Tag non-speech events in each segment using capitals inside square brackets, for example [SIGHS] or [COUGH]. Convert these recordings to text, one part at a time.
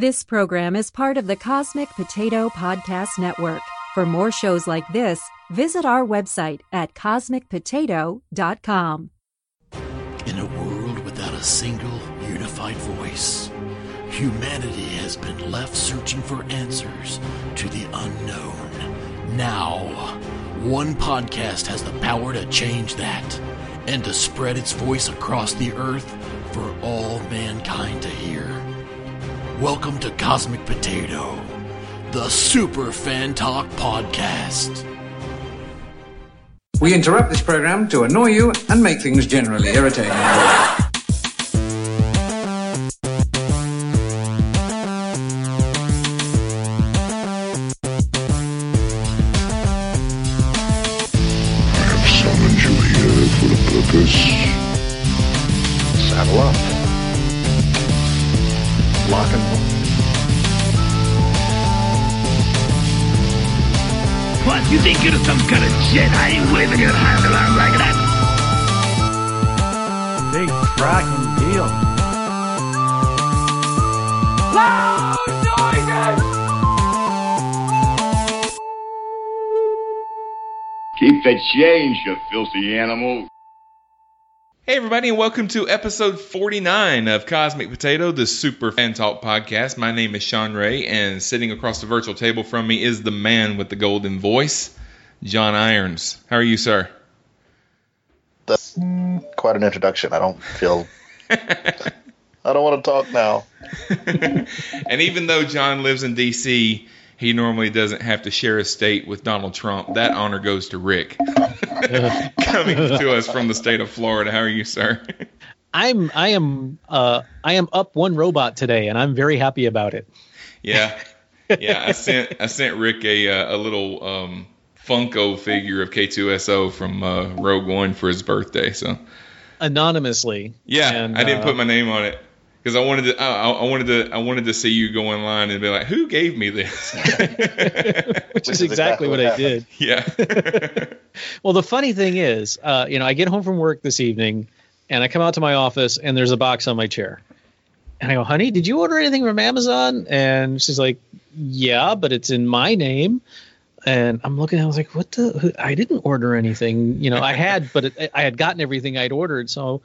This program is part of the Cosmic Potato Podcast Network. For more shows like this, visit our website at cosmicpotato.com. In a world without a single unified voice, humanity has been left searching for answers to the unknown. Now, one podcast has the power to change that and to spread its voice across the earth for all mankind to hear. Welcome to Cosmic Potato, the Super Fan Talk Podcast. We interrupt this program to annoy you and make things generally irritating. Keep the change, you filthy animal. Hey, everybody, and welcome to episode 49 of Cosmic Potato, the Super Fan Talk podcast. My name is Sean Ray, and sitting across the virtual table from me is the man with the golden voice, John Irons. How are you, sir? That's quite an introduction. I don't feel. [LAUGHS] I don't want to talk now. [LAUGHS] and even though John lives in D.C., he normally doesn't have to share a state with Donald Trump. That honor goes to Rick, [LAUGHS] coming to us from the state of Florida. How are you, sir? I'm I am uh I am up one robot today and I'm very happy about it. Yeah, [LAUGHS] yeah. I sent I sent Rick a uh, a little um, Funko figure of K2SO from uh, Rogue One for his birthday. So Anonymously. yeah, And, I didn't uh, put my name on it because I wanted to. I, I wanted to. I wanted to see you go online and be like, "Who gave me this?" [LAUGHS] which is is exactly exactly what, what I did. yeah. [LAUGHS] Well, the funny thing is, uh, you know, I get home from work this evening and I come out to my office and there's a box on my chair. And I go, honey, did you order anything from Amazon? And she's like, yeah, but it's in my name. And I'm looking, I was like, what the? I didn't order anything. You know, I had, but it, I had gotten everything I'd ordered. So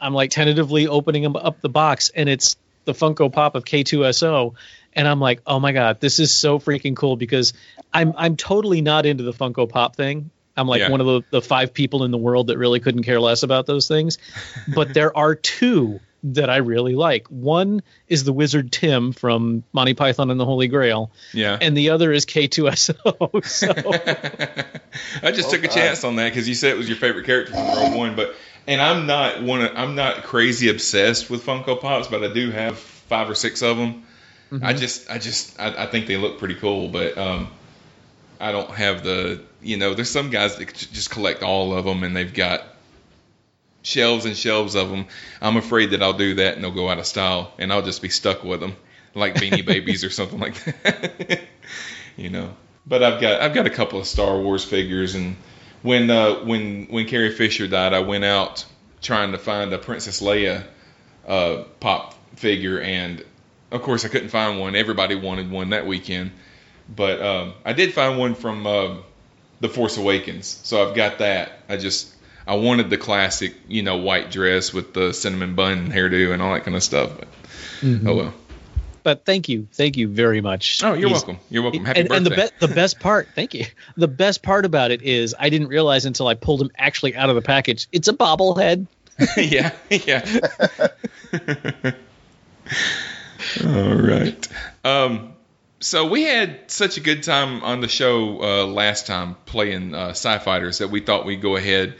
I'm like tentatively opening up the box and it's the Funko Pop of K2SO. And I'm like, oh my God, this is so freaking cool because I'm I'm totally not into the Funko Pop thing. I'm like Yeah. one of the, the five people in the world that really couldn't care less about those things. [LAUGHS] But there are two that I really like. One is the Wizard Tim from Monty Python and the Holy Grail, Yeah. and the other is K2SO. [LAUGHS] So [LAUGHS] I just took a chance on that because you said it was your favorite character from Rogue One, but and I'm not one. Of, I'm not crazy obsessed with Funko Pops, but I do have five or six of them. I just, I just, I, I think they look pretty cool, but um, I don't have the, you know, there's some guys that just collect all of them and they've got shelves and shelves of them. I'm afraid that I'll do that and they'll go out of style and I'll just be stuck with them, like Beanie [LAUGHS] Babies or something like that. [LAUGHS] you know. But I've got I've got a couple of Star Wars figures, and when uh, when when Carrie Fisher died, I went out trying to find a Princess Leia uh, pop figure, and of course I couldn't find one. Everybody wanted one that weekend, but um, I did find one from uh, the Force Awakens, so I've got that. I just I wanted the classic, you know, white dress with the cinnamon bun hairdo and all that kind of stuff. But oh well. But thank you, thank you very much. Oh, you're He's- welcome. You're welcome. Happy and, birthday. and the, be- the best part, thank you. The best part about it is I didn't realize until I pulled him actually out of the package. It's a bobblehead. [LAUGHS] [LAUGHS] yeah, yeah. [LAUGHS] All right. Um, so we had such a good time on the show uh, last time playing uh, Sci Fighters that we thought we'd go ahead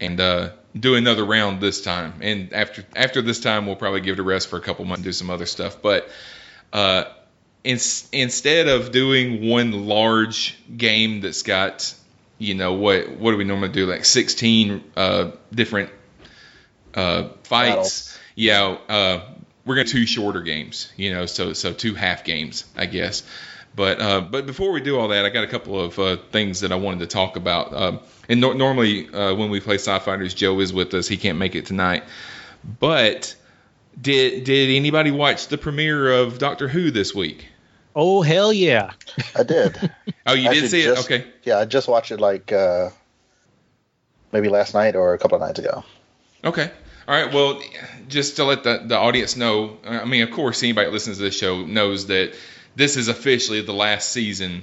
and uh, do another round this time. And after after this time, we'll probably give it a rest for a couple months and do some other stuff. But uh, in, instead of doing one large game that's got, you know, what what do we normally do? Like 16 uh, different uh, fights. Yeah, uh, we're gonna two shorter games, you know, so so two half games, I guess. But uh, but before we do all that, I got a couple of uh, things that I wanted to talk about. Um, and nor normally uh, when we play Sci Fighters, Joe is with us. He can't make it tonight, but Did Did anybody watch the premiere of Doctor Who this week? Oh hell yeah! I did. Oh, you Actually, did see just- it? Okay. Yeah, I just watched it like uh, maybe last night or a couple of nights ago. Okay. All right. Well, just to let the, the audience know, I mean, of course, anybody that listens to this show knows that this is officially the last season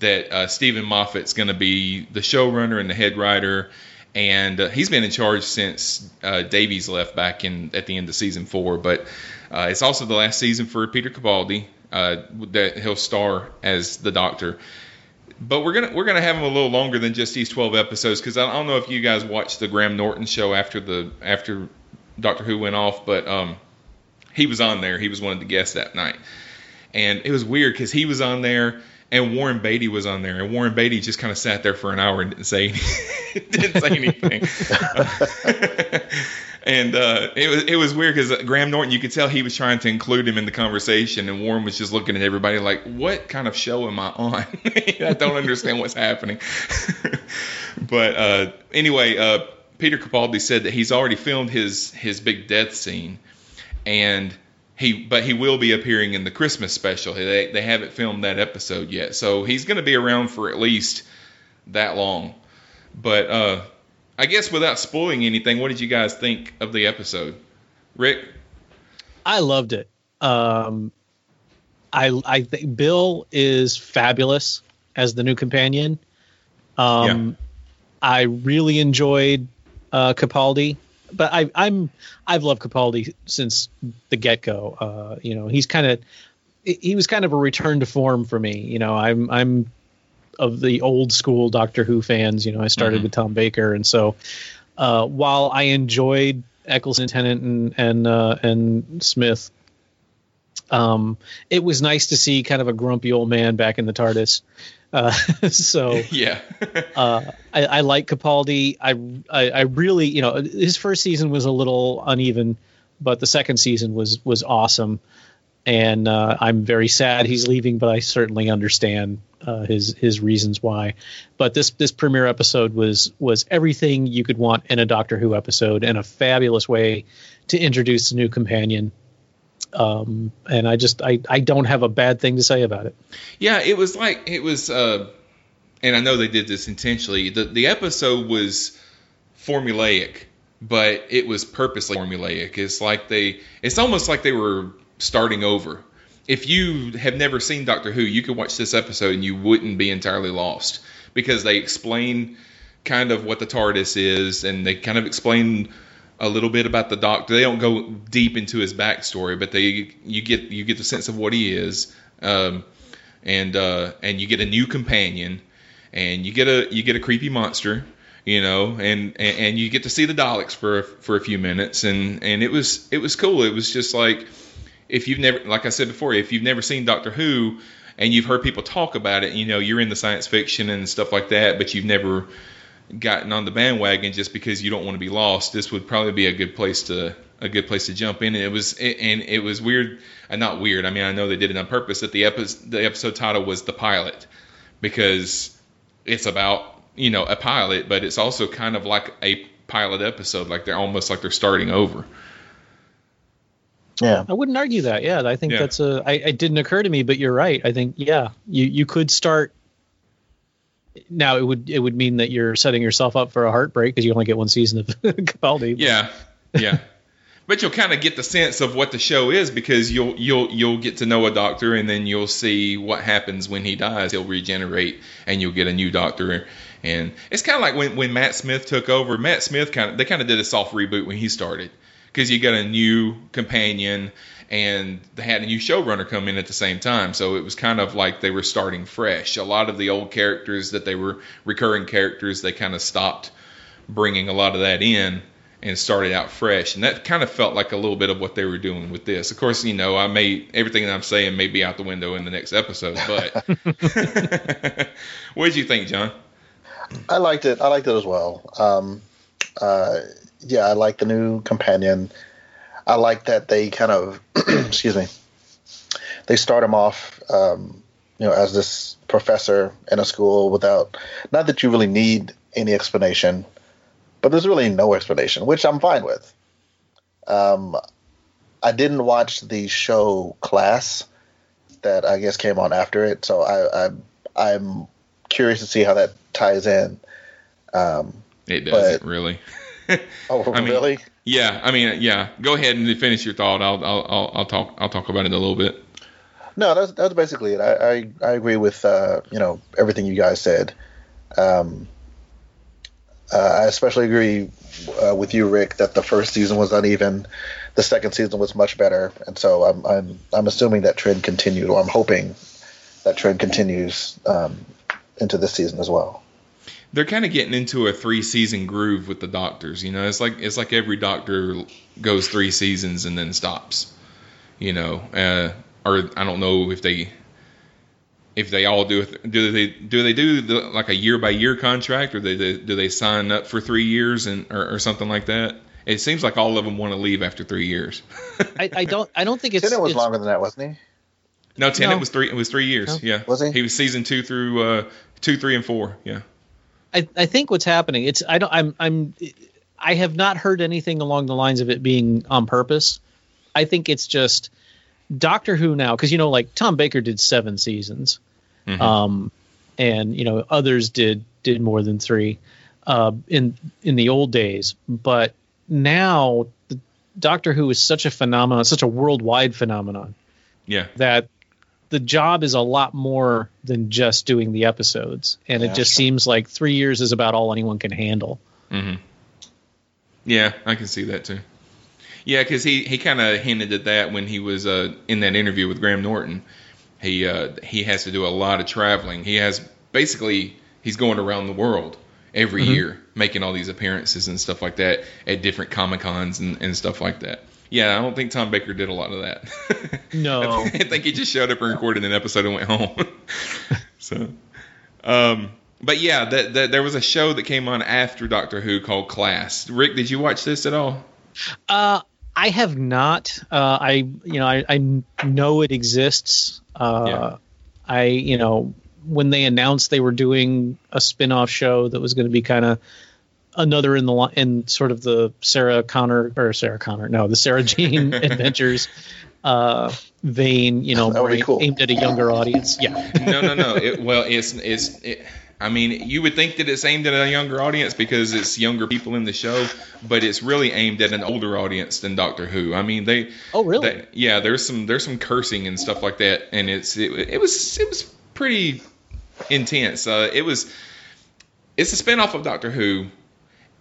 that uh, Steven Moffat's going to be the showrunner and the head writer. And uh, he's been in charge since uh, Davies left back in at the end of season four. But uh, it's also the last season for Peter Capaldi uh, that he'll star as the Doctor but we're gonna we're gonna have him a little longer than just these 12 episodes because I don't know if you guys watched the Graham Norton show after the after Doctor Who went off, but um, he was on there. He was one of the guests that night, and it was weird because he was on there and Warren Beatty was on there, and Warren Beatty just kind of sat there for an hour and didn't say [LAUGHS] didn't say anything. [LAUGHS] and uh, it was it was weird because Graham Norton, you could tell he was trying to include him in the conversation, and Warren was just looking at everybody like, "What kind of show am I on? [LAUGHS] I don't understand what's happening." but uh, anyway, uh, Peter Capaldi said that he's already filmed his his big death scene, and he but he will be appearing in the Christmas special. They they haven't filmed that episode yet, so he's going to be around for at least that long. But uh, I guess without spoiling anything, what did you guys think of the episode, Rick? I loved it. Um, I I think Bill is fabulous as the new companion. Um, I really enjoyed uh, Capaldi, but I, I'm I've loved Capaldi since the get go. Uh, you know, he's kind of he was kind of a return to form for me. You know, I'm I'm of the old school Doctor Who fans. You know, I started Mhm. with Tom Baker, and so uh, while I enjoyed Eccleston, Tennant, and and uh, and Smith, um, it was nice to see kind of a grumpy old man back in the TARDIS. Uh, [LAUGHS] so [LAUGHS] Yeah, uh, I, I like Capaldi. I, I I really, you know, his first season was a little uneven, but the second season was was awesome. And uh, I'm very sad he's leaving, but I certainly understand uh, his his reasons why. But this this premiere episode was was everything you could want in a Doctor Who episode, and a fabulous way to introduce a new companion. Um, and I just I, I don't have a bad thing to say about it. yeah. It was like it was, uh, and I know they did this intentionally. The the episode was formulaic, but it was purposely formulaic. It's like they, it's almost like they were starting over. If you have never seen Doctor Who, you could watch this episode and you wouldn't be entirely lost because they explain kind of what the TARDIS is and they kind of explain a little bit about the Doctor. They don't go deep into his backstory, but they you get you get the sense of what he is, um, and uh, and you get a new companion, and you get a you get a creepy monster, you know, and, and and you get to see the Daleks for for a few minutes, and and it was it was cool. It was just like if you've never, like I said before, if you've never seen Doctor Who and you've heard people talk about it, you know, you're into science fiction and stuff like that, but you've never gotten on the bandwagon just because you don't want to be lost, this would probably be a good place to a good place to jump in. And it was and it was weird, uh, not weird. I mean, I know they did it on purpose. That the episode the episode title was the pilot because it's about you know a pilot, but it's also kind of like a pilot episode. Like they're almost like they're starting over. Yeah. I wouldn't argue that. Yeah, I think Yeah. that's a. I, it didn't occur to me, but you're right. I think yeah, you you could start. Now it would it would mean that you're setting yourself up for a heartbreak because you only get one season of [LAUGHS] Capaldi. Yeah, yeah. but you'll kind of get the sense of what the show is because you'll you'll you'll get to know a doctor and then you'll see what happens when he dies. He'll regenerate and you'll get a new doctor. And it's kind of like when, when Matt Smith took over. Matt Smith kind of they kind of did a soft reboot when he started because you got a new companion and they had a new showrunner come in at the same time. So it was kind of like they were starting fresh. A lot of the old characters that they were recurring characters, they kind of stopped bringing a lot of that in and started out fresh. And that kind of felt like a little bit of what they were doing with this. Of course, you know, I may everything that I'm saying may be out the window in the next episode, but [LAUGHS] what did you think, John? I liked it. I liked it as well. Um, uh, yeah, I like the new companion. I like that they kind of, [CLEARS THROAT] excuse me, they start him off, um, you know, as this professor in a school without, not that you really need any explanation, but there's really no explanation, which I'm fine with. Um, I didn't watch the show Class that I guess came on after it, so I, I I'm curious to see how that ties in. Um, It doesn't But- really. [LAUGHS] oh, I mean, really? Yeah, I mean, yeah. Go ahead and finish your thought. I'll I'll I'll, I'll talk I'll talk about it a little bit. No, that's that's basically it. I I, I agree with uh, you know everything you guys said. Um, uh, I especially agree uh, with you, Rick, that the first season was uneven. The second season was much better, and so I'm I'm I'm assuming that trend continued, or I'm hoping that trend continues um, into this season as well. They're kind of getting into a three season groove with the doctors. You know, it's like it's like every doctor goes three seasons and then stops. You know, uh, or I don't know if they if they all do. Do they do they do the, like a year by year contract, or they, they do they sign up for three years and or, or something like that? It seems like all of them want to leave after three years. [LAUGHS] I, I don't I don't think it's, Tennant was it's- longer than that, wasn't he? No, Tennant No. was three. It was three years. No. Yeah, Was he? He was season two through uh, two, three, and four. Yeah. I, I think what's happening it's I don't I'm I'm I have not heard anything along the lines of it being on purpose. I think it's just Doctor Who now because you know like Tom Baker did seven seasons, Mhm. um, and you know others did did more than three uh, in in the old days, but now the Doctor Who is such a phenomenon, such a worldwide phenomenon Yeah. that the job is a lot more than just doing the episodes and Yeah, it just sure. seems like three years is about all anyone can handle hmm Yeah, I can see that too. Yeah, because he, he kind of hinted at that when he was uh, in that interview with Graham Norton. He uh, he has to do a lot of traveling. He has basically he's going around the world every Mm-hmm. year, making all these appearances and stuff like that at different comic cons and, and stuff like that. Yeah, I don't think Tom Baker did a lot of that. [LAUGHS] No. I think he just showed up and recorded an episode and went home. [LAUGHS] so, um, but yeah, that, that there was a show that came on after Doctor Who called Class. Rick, did you watch this at all? uh i have not uh i you know i, I know it exists uh Yeah. i you know when they announced they were doing a spin-off show that was going to be kind of another in the li- in sort of the Sarah Connor or Sarah Connor, no, the Sarah Jane [LAUGHS] Adventures uh, vein, you know, That would be more cool. aimed at a younger audience. Yeah, no, no, no. It, well, it's it's. It, I mean, you would think that it's aimed at a younger audience because it's younger people in the show, but it's really aimed at an older audience than Doctor Who. I mean, they. Oh, really? they- yeah, there's some there's some cursing and stuff like that, and it's it, it was it was pretty intense. Uh, it was it's a spinoff of Doctor Who,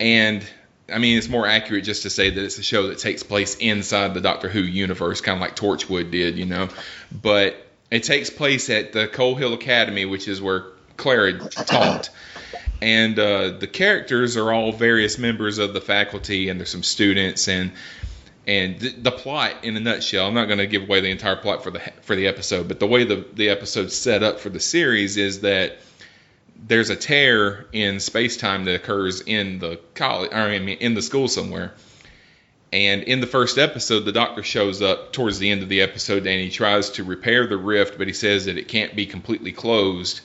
and I mean it's more accurate just to say that it's a show that takes place inside the Doctor Who universe, kind of like Torchwood did, you know. But it takes place at the Coal Hill Academy, which is where Clara taught. And uh, the characters are all various members of the faculty, and there's some students, and and the, the plot in a nutshell. I'm not going to give away the entire plot for the for the episode, but the way the the episode's set up for the series is that there's a tear in space time that occurs in the college, or I mean, in the school somewhere. And in the first episode, the doctor shows up towards the end of the episode and he tries to repair the rift, but he says that it can't be completely closed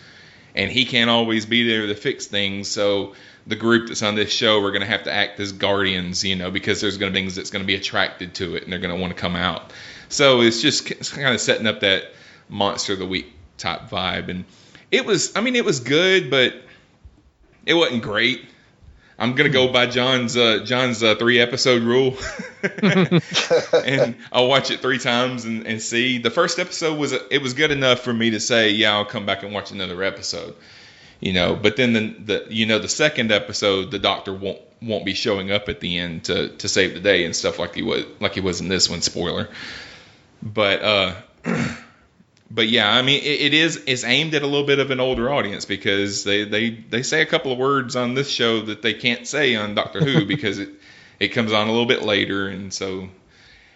and he can't always be there to fix things. So the group that's on this show are going to have to act as guardians, you know, because there's going to be things that's going to be attracted to it and they're going to want to come out. So it's just kind of setting up that monster of the week type vibe. And it was, I mean, it was good, but it wasn't great. I'm gonna go by John's uh, John's uh, three episode rule, [LAUGHS] and I'll watch it three times and, and see. The first episode was it was good enough for me to say, yeah, I'll come back and watch another episode, you know. But then the, the you know the second episode, the Doctor won't won't be showing up at the end to to save the day and stuff like he was like he was in this one. Spoiler, but uh. [CLEARS THROAT] But yeah, I mean, it, it is it's aimed at a little bit of an older audience because they, they, they say a couple of words on this show that they can't say on Doctor Who [LAUGHS] because it it comes on a little bit later, and so.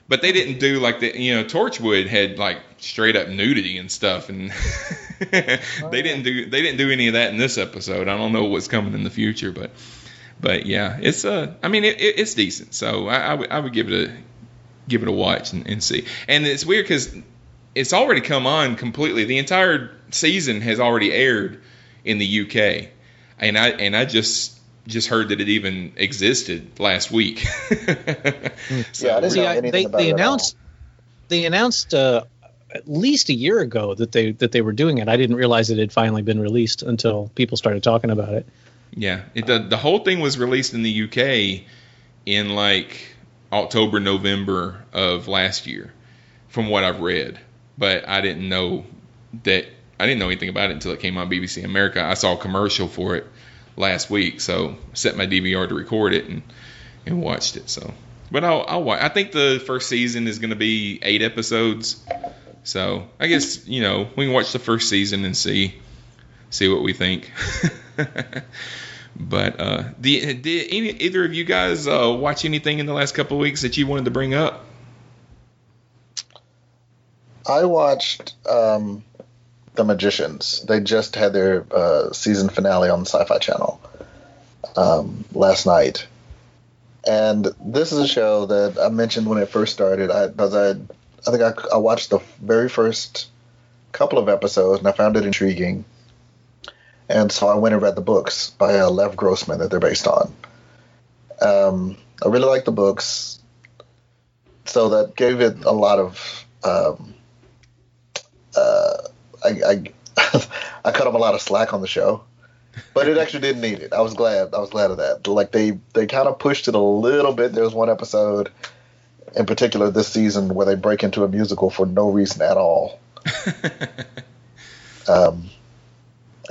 But they didn't do like the you know Torchwood had like straight up nudity and stuff, and [LAUGHS] they didn't do they didn't do any of that in this episode. I don't know what's coming in the future, but but yeah, it's uh I mean it, it, it's decent, so I, I would would give it a give it a watch and, and see. And it's weird because it's already come on completely. The entire season has already aired in the UK, and I and I just just heard that it even existed last week. [LAUGHS] so, Yeah, I See, I, they they it at all. announced they announced uh, at least a year ago that they that they were doing it. I didn't realize it had finally been released until people started talking about it. Yeah, it, the the whole thing was released in the UK in like October, November of last year, from what I've read. But I didn't know that I didn't know anything about it until it came on BBC America. I saw a commercial for it last week, so set my DVR to record it and and watched it. So, but I'll I'll watch. I think the first season is going to be eight episodes. So I guess you know we can watch the first season and see see what we think. [LAUGHS] but uh, did any, either of you guys uh, watch anything in the last couple of weeks that you wanted to bring up? I watched um, The Magicians. They just had their uh, season finale on the Sci-Fi Channel um, last night, and this is a show that I mentioned when it first started. I because I, I think I, I watched the very first couple of episodes and I found it intriguing, and so I went and read the books by uh, Lev Grossman that they're based on. Um, I really like the books, so that gave it a lot of. Um, uh, I, I, [LAUGHS] I cut them a lot of slack on the show, but it actually didn't need it. I was glad. I was glad of that. Like they they kind of pushed it a little bit. There was one episode in particular this season where they break into a musical for no reason at all. [LAUGHS] um,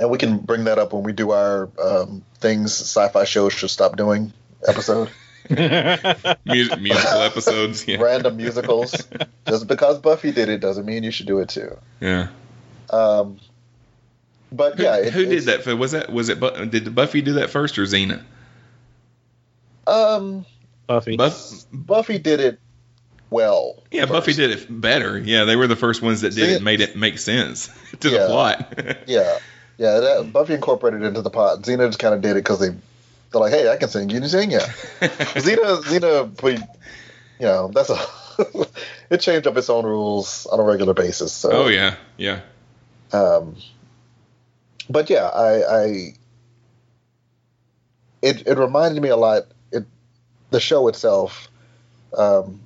and we can bring that up when we do our um, things sci-fi shows should stop doing episode. [LAUGHS] Mus- musical [LAUGHS] episodes, yeah. Random musicals. [LAUGHS] Just because Buffy did it doesn't mean you should do it too. Yeah. Um, but Who, yeah, it- who did that? For, was that was it? Bu- Did Buffy do that first or Xena? Um, Buffy. Buff, Buffy did it well. yeah, Buffy did it better. Yeah, they were the first ones that did See, it, made it make sense to Yeah. the plot. Yeah, yeah. That, Buffy incorporated it into the pot. Xena just kind of did it because they they're like, hey, I can sing. You can sing, yeah. Xena, Xena, put, you know, that's a. [LAUGHS] it changed up its own rules on a regular basis. So. oh yeah, yeah. Um, but yeah, I, I it it reminded me a lot. It the show itself um,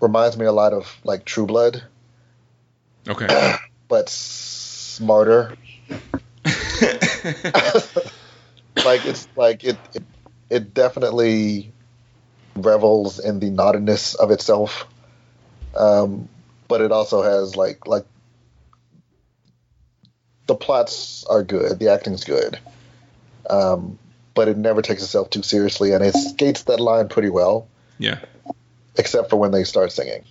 reminds me a lot of like True Blood, Okay. [COUGHS] but smarter. [LAUGHS] [LAUGHS] like it's like it, it it definitely revels in the naughtiness of itself. Um, but it also has like like the plots are good, the acting's good. Um, but it never takes itself too seriously and it skates that line pretty well, yeah. except for when they start singing.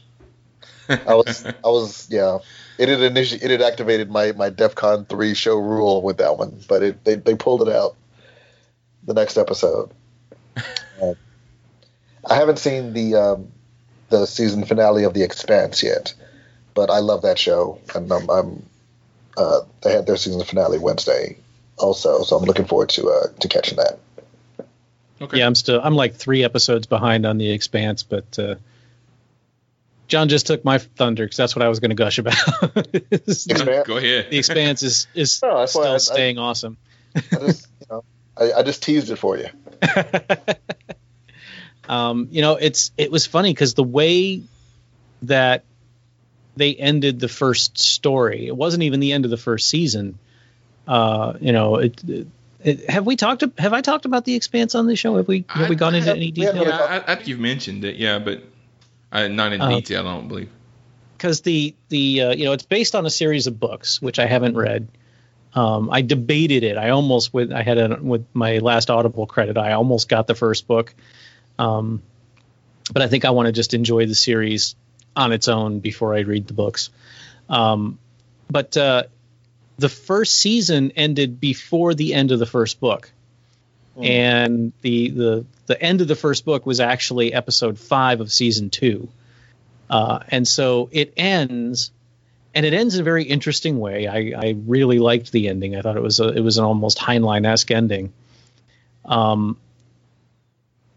[LAUGHS] I was I was yeah. It had initi- it had activated my my DefCon three show rule with that one, but it they, they pulled it out the next episode. Uh, [LAUGHS] I haven't seen the um, the season finale of The Expanse yet, but I love that show, and I'm, I'm uh, they had their season finale Wednesday also, so I'm looking forward to uh, to catching that. Okay. Yeah, I'm still I'm like three episodes behind on the Expanse, but uh, John just took my thunder because that's what I was going to gush about. [LAUGHS] the Go ahead. The Expanse is is No, still I- I- staying awesome. I just you know I, I just teased it for you. [LAUGHS] um, you know, it's it was funny because the way that they ended the first story, it wasn't even the end of the first season. Uh, you know, it, it, it- have we talked? Have I talked about the Expanse on the show? Have we have we gone into any haven't detail? really Yeah, I, I think you've mentioned it. Yeah, but uh, not in Uh, detail. I don't believe. because the the uh, you know it's based on a series of books which I haven't read. Um, I debated it. I almost with I had a with my last Audible credit. I almost got the first book, um, but I think I want to just enjoy the series on its own before I read the books. Um, but uh, the first season ended before the end of the first book, and the the the end of the first book was actually episode five of season two. Uh, and so it ends, and it ends in a very interesting way. I, I really liked the ending. I thought it was a, it was an almost Heinlein esque ending. Um,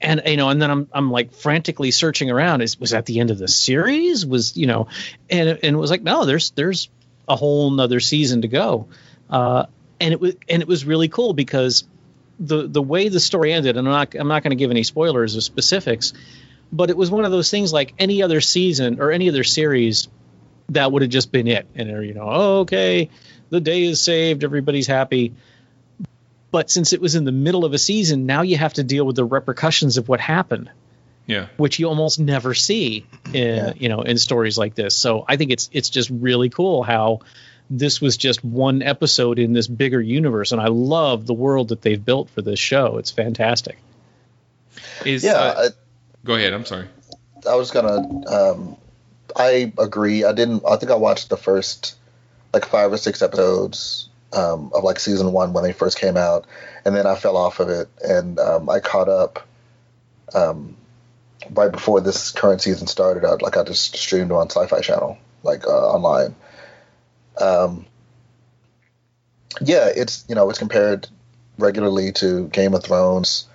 and you know, and then I'm I'm like frantically searching around. Is was that the end of the series? Was you know, and and it was like no, there's there's a whole nother season to go. Uh, and it was and it was really cool because the the way the story ended, and I'm not I'm not going to give any spoilers or specifics, but it was one of those things like any other season or any other series that would have just been it. And you know, oh, okay, the day is saved, everybody's happy. But since it was in the middle of a season, now you have to deal with the repercussions of what happened. Yeah. Which you almost never see in yeah. you know in stories like this. So I think it's it's just really cool how this was just one episode in this bigger universe, and I love the world that they've built for this show. It's fantastic. Is yeah. Uh, go ahead. I'm sorry. I was gonna. Um, I agree. I didn't. I think I watched the first like five or six episodes um, of like season one when they first came out, and then I fell off of it, and um, I caught up um, right before this current season started. I like I just streamed on Sci-Fi Channel, like uh, online. Um, yeah, it's you know it's compared regularly to Game of Thrones,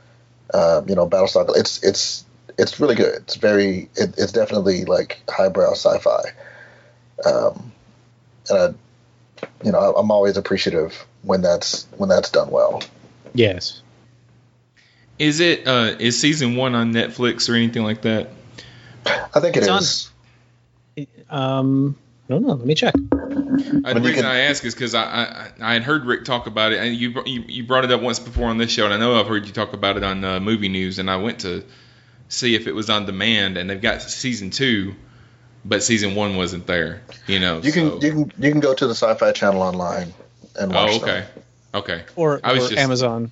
uh, you know Battlestar. It's it's it's really good. It's very it, it's definitely like highbrow sci-fi. Um, and I you know, I'm always appreciative when that's when that's done well. Yes. Is it uh is season one on Netflix or anything like that? I think it it's is. On, um, I don't know. Let me check. Uh, the reason can, I ask is because I, I, I had heard Rick talk about it, and you, you you brought it up once before on this show, and I know I've heard you talk about it on uh, movie news, and I went to see if it was on demand, and they've got season two, but season one wasn't there. You know, you can you can you can go to the Sci-Fi Channel online and watch. Oh, okay, them. okay. Or, I was or just, Amazon.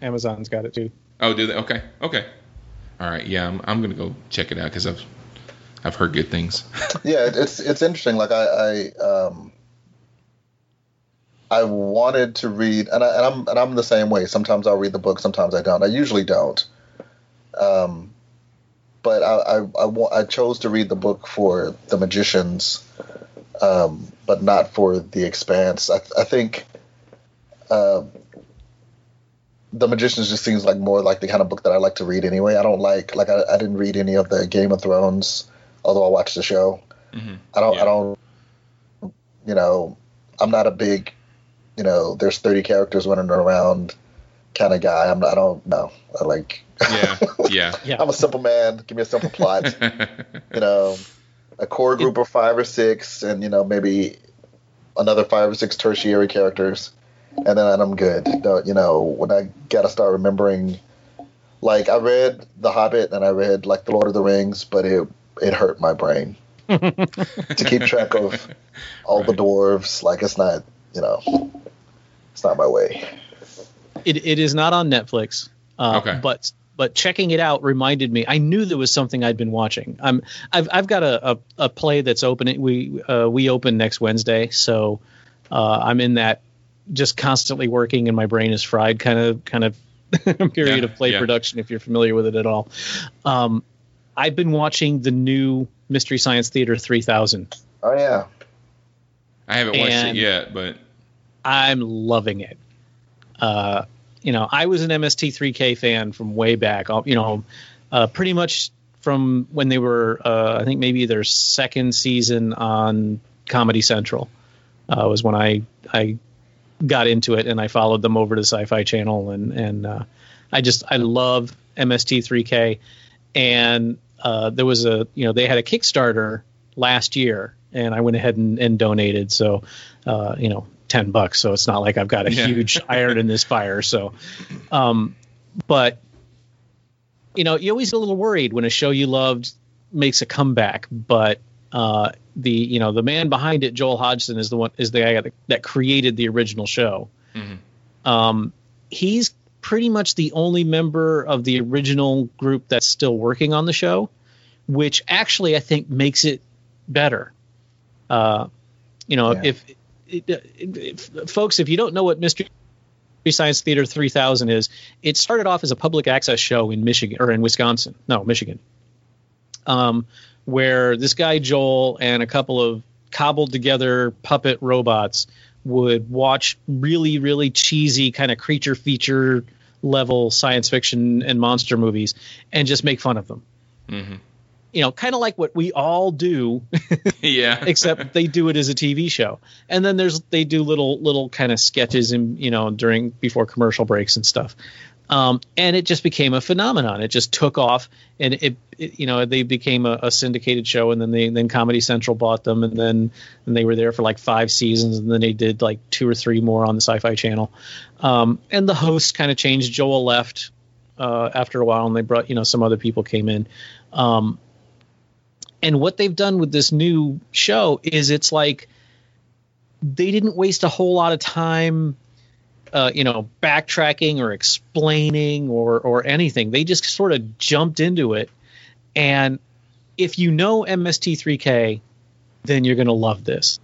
Amazon's got it too. Oh, do they? Okay, okay. All right, yeah, I'm I'm gonna go check it out because I've I've heard good things. [LAUGHS] yeah, it's it's interesting. Like I I um I wanted to read, and, I, and I'm and I'm the same way. Sometimes I'll read the book, sometimes I don't. I usually don't. Um, but I, I, I, I, chose to read the book for The Magicians, um, but not for The Expanse. I, I think uh, The Magicians just seems like more like the kind of book that I like to read anyway. I don't like like I, I didn't read any of the Game of Thrones, although I watched the show. Mm-hmm. I don't yeah. I don't you know I'm not a big you know there's 30 characters running around kind of guy. I'm I don't know. I like yeah, yeah, [LAUGHS] yeah. I'm a simple man. Give me a simple plot. you know, a core group of five or six, and you know maybe another five or six tertiary characters, and then I'm good. You know, when I gotta start remembering, like I read The Hobbit and I read like The Lord of the Rings, but it it hurt my brain [LAUGHS] to keep track of all right. the dwarves. Like it's not, you know, it's not my way. It, it is not on Netflix. Uh, okay. But but checking it out reminded me. I knew there was something I'd been watching. I'm I've I've got a a, a play that's opening. We uh, we open next Wednesday, so uh, I'm in that just constantly working, and my brain is fried kind of kind of [LAUGHS] period yeah, of play yeah. production. If you're familiar with it at all, um, I've been watching the new Mystery Science Theater 3000. Oh yeah, I haven't watched it yet, but I'm loving it. Uh, you know, I was an MST3K fan from way back. You know, uh, pretty much from when they were, uh, I think maybe their second season on Comedy Central uh, was when I I got into it and I followed them over to Sci-Fi Channel and and uh, I just I love MST3K and uh, there was a you know they had a Kickstarter last year and I went ahead and, and donated so uh, you know 10 bucks. So it's not like I've got a yeah. huge [LAUGHS] iron in this fire. So, um, but you know, you always get a little worried when a show you loved makes a comeback, but, uh, the, you know, the man behind it, Joel Hodgson is the one, is the guy that, that created the original show. Mm-hmm. Um, he's pretty much the only member of the original group that's still working on the show, which actually I think makes it better. Uh, you know, yeah. if folks, if you don't know what Mystery Science Theater 3000 is, it started off as a public access show in Michigan or in Wisconsin, no, Michigan, um, where this guy Joel and a couple of cobbled together puppet robots would watch really, really cheesy kind of creature feature level science fiction and monster movies and just make fun of them. Mm-hmm you know, kind of like what we all do. [LAUGHS] yeah. [LAUGHS] except they do it as a TV show. And then there's they do little little kind of sketches and you know during before commercial breaks and stuff. Um, and it just became a phenomenon. It just took off, and it, it you know they became a, a, syndicated show, and then they then Comedy Central bought them, and then and they were there for like five seasons, and then they did like two or three more on the Sci-Fi Channel. Um, and the host kind of changed. Joel left uh, after a while, and they brought you know some other people came in. Um, and what they've done with this new show is it's like they didn't waste a whole lot of time uh, you know, backtracking or explaining or or anything. They just sort of jumped into it. And if you know MST3K, then you're going to love this.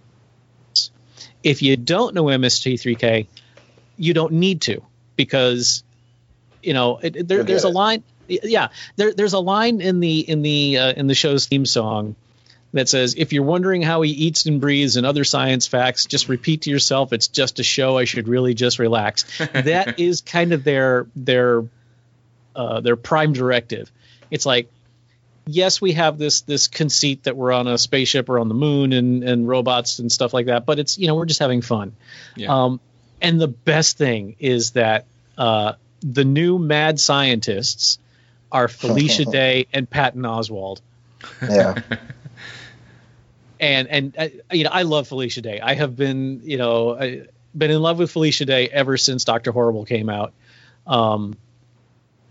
If you don't know MST3K, you don't need to because you know it, there, there's a line. Yeah, there, there's a line in the in the uh, in the show's theme song that says, if you're wondering how he eats and breathes and other science facts, just repeat to yourself, it's just a show. I should really just relax. [LAUGHS] that is kind of their their uh, their prime directive. It's like, yes, we have this this conceit that we're on a spaceship or on the moon and and robots and stuff like that, but it's you know we're just having fun. Yeah. Um, and the best thing is that uh, the new mad scientists are [LAUGHS] Felicia Day and Patton Oswalt. Yeah. [LAUGHS] and and uh, you know I love Felicia Day. I have been you know I, been in love with Felicia Day ever since Doctor Horrible came out. Um,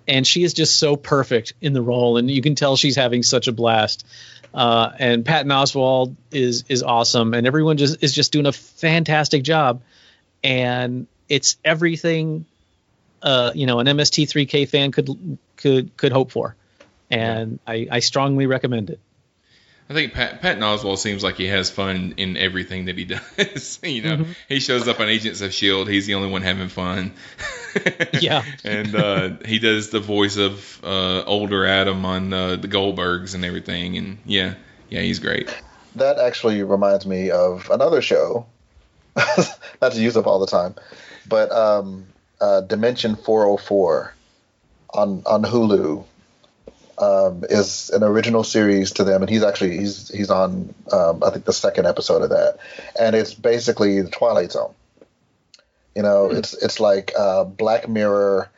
and she is just so perfect in the role, and you can tell she's having such a blast. Uh, and Patton Oswalt is is awesome, and everyone just is just doing a fantastic job. And it's everything, uh, you know, an MST3K fan could could could hope for, and I, I strongly recommend it. I think Pat, Pat Oswalt seems like he has fun in everything that he [LAUGHS] does. [LAUGHS] you know, mm-hmm. he shows up on Agents of Shield. He's the only one having fun. [LAUGHS] yeah, and uh, he does the voice of uh, older Adam on uh, the Goldbergs and everything. And yeah, yeah, he's great. That actually reminds me of another show. Not to use up all the time, but um, uh, Dimension 404 on on Hulu um, is an original series to them, and he's actually he's he's on um, I think the second episode of that, and it's basically the Twilight Zone. You know, mm-hmm. it's it's like uh, Black Mirror,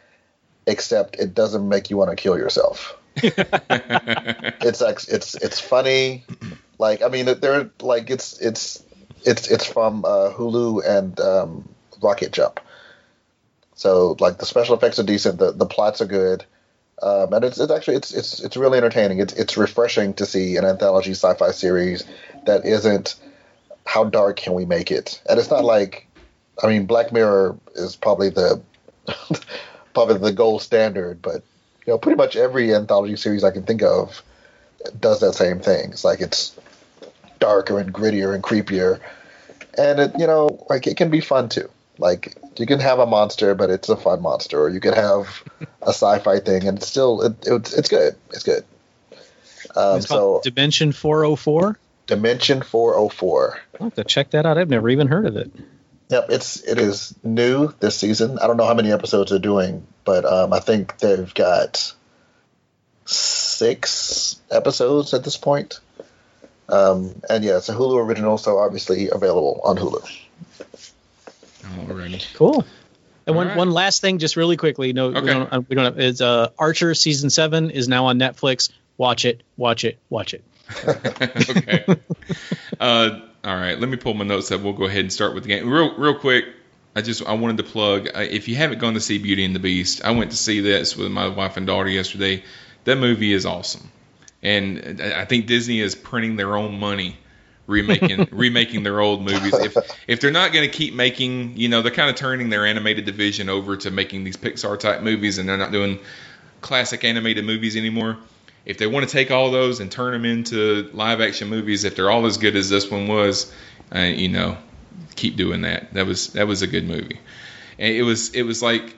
except it doesn't make you want to kill yourself. [LAUGHS] it's like it's it's funny, like I mean they're like it's it's it's it's from uh, Hulu and um, Rocket Jump. So like the special effects are decent, the the plots are good um, and it's, it's actually it's it's it's really entertaining. It's it's refreshing to see an anthology sci-fi series that isn't how dark can we make it, and it's not like I mean Black Mirror is probably the [LAUGHS] probably the gold standard, but you know pretty much every anthology series I can think of does that same thing. It's like it's darker and grittier and creepier, and it you know like it can be fun too. Like you can have a monster, but it's a fun monster, or you could have a sci-fi thing, and it's still it, it, it's good. It's good. Um, it's so Dimension 404. Dimension 404. I'll have to check that out. I've never even heard of it. Yep, it's it is new this season. I don't know how many episodes they're doing, but um, I think they've got six episodes at this point. Um, and yeah, it's a Hulu original, so obviously available on Hulu. Alrighty. Cool. And one, right. one last thing, just really quickly. No, okay. we don't. Uh, we don't have. Is uh, Archer season seven is now on Netflix. Watch it. Watch it. Watch it. [LAUGHS] okay. uh, all right. Let me pull my notes up. We'll go ahead and start with the game. Real, real quick. I just I wanted to plug. Uh, if you haven't gone to see Beauty and the Beast, I went to see this with my wife and daughter yesterday. That movie is awesome, and I think Disney is printing their own money remaking [LAUGHS] remaking their old movies. If if they're not going to keep making, you know, they're kind of turning their animated division over to making these Pixar type movies, and they're not doing classic animated movies anymore. If they want to take all those and turn them into live action movies, if they're all as good as this one was, uh, you know, keep doing that. That was that was a good movie. And it was it was like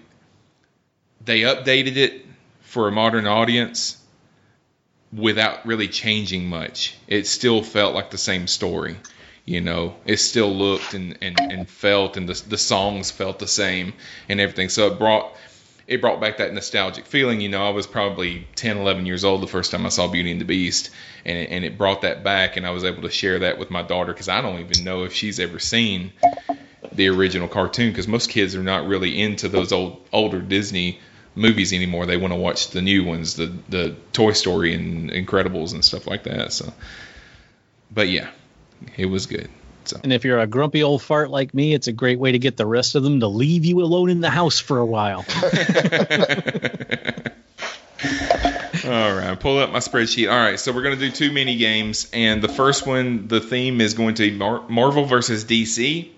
they updated it for a modern audience without really changing much. It still felt like the same story. You know, it still looked and, and, and felt, and the, the songs felt the same and everything. So it brought it brought back that nostalgic feeling. You know, I was probably 10, 11 years old the first time I saw Beauty and the Beast, and it, and it brought that back, and I was able to share that with my daughter because I don't even know if she's ever seen the original cartoon because most kids are not really into those old older Disney movies anymore. They want to watch the new ones, the the Toy Story and Incredibles and stuff like that. So, but yeah, it was good. So And if you're a grumpy old fart like me, it's a great way to get the rest of them to leave you alone in the house for a while. [LAUGHS] All right, pull up my spreadsheet. All right, so we're going to do two mini games, and the first one, the theme is going to be Mar- Marvel versus DC.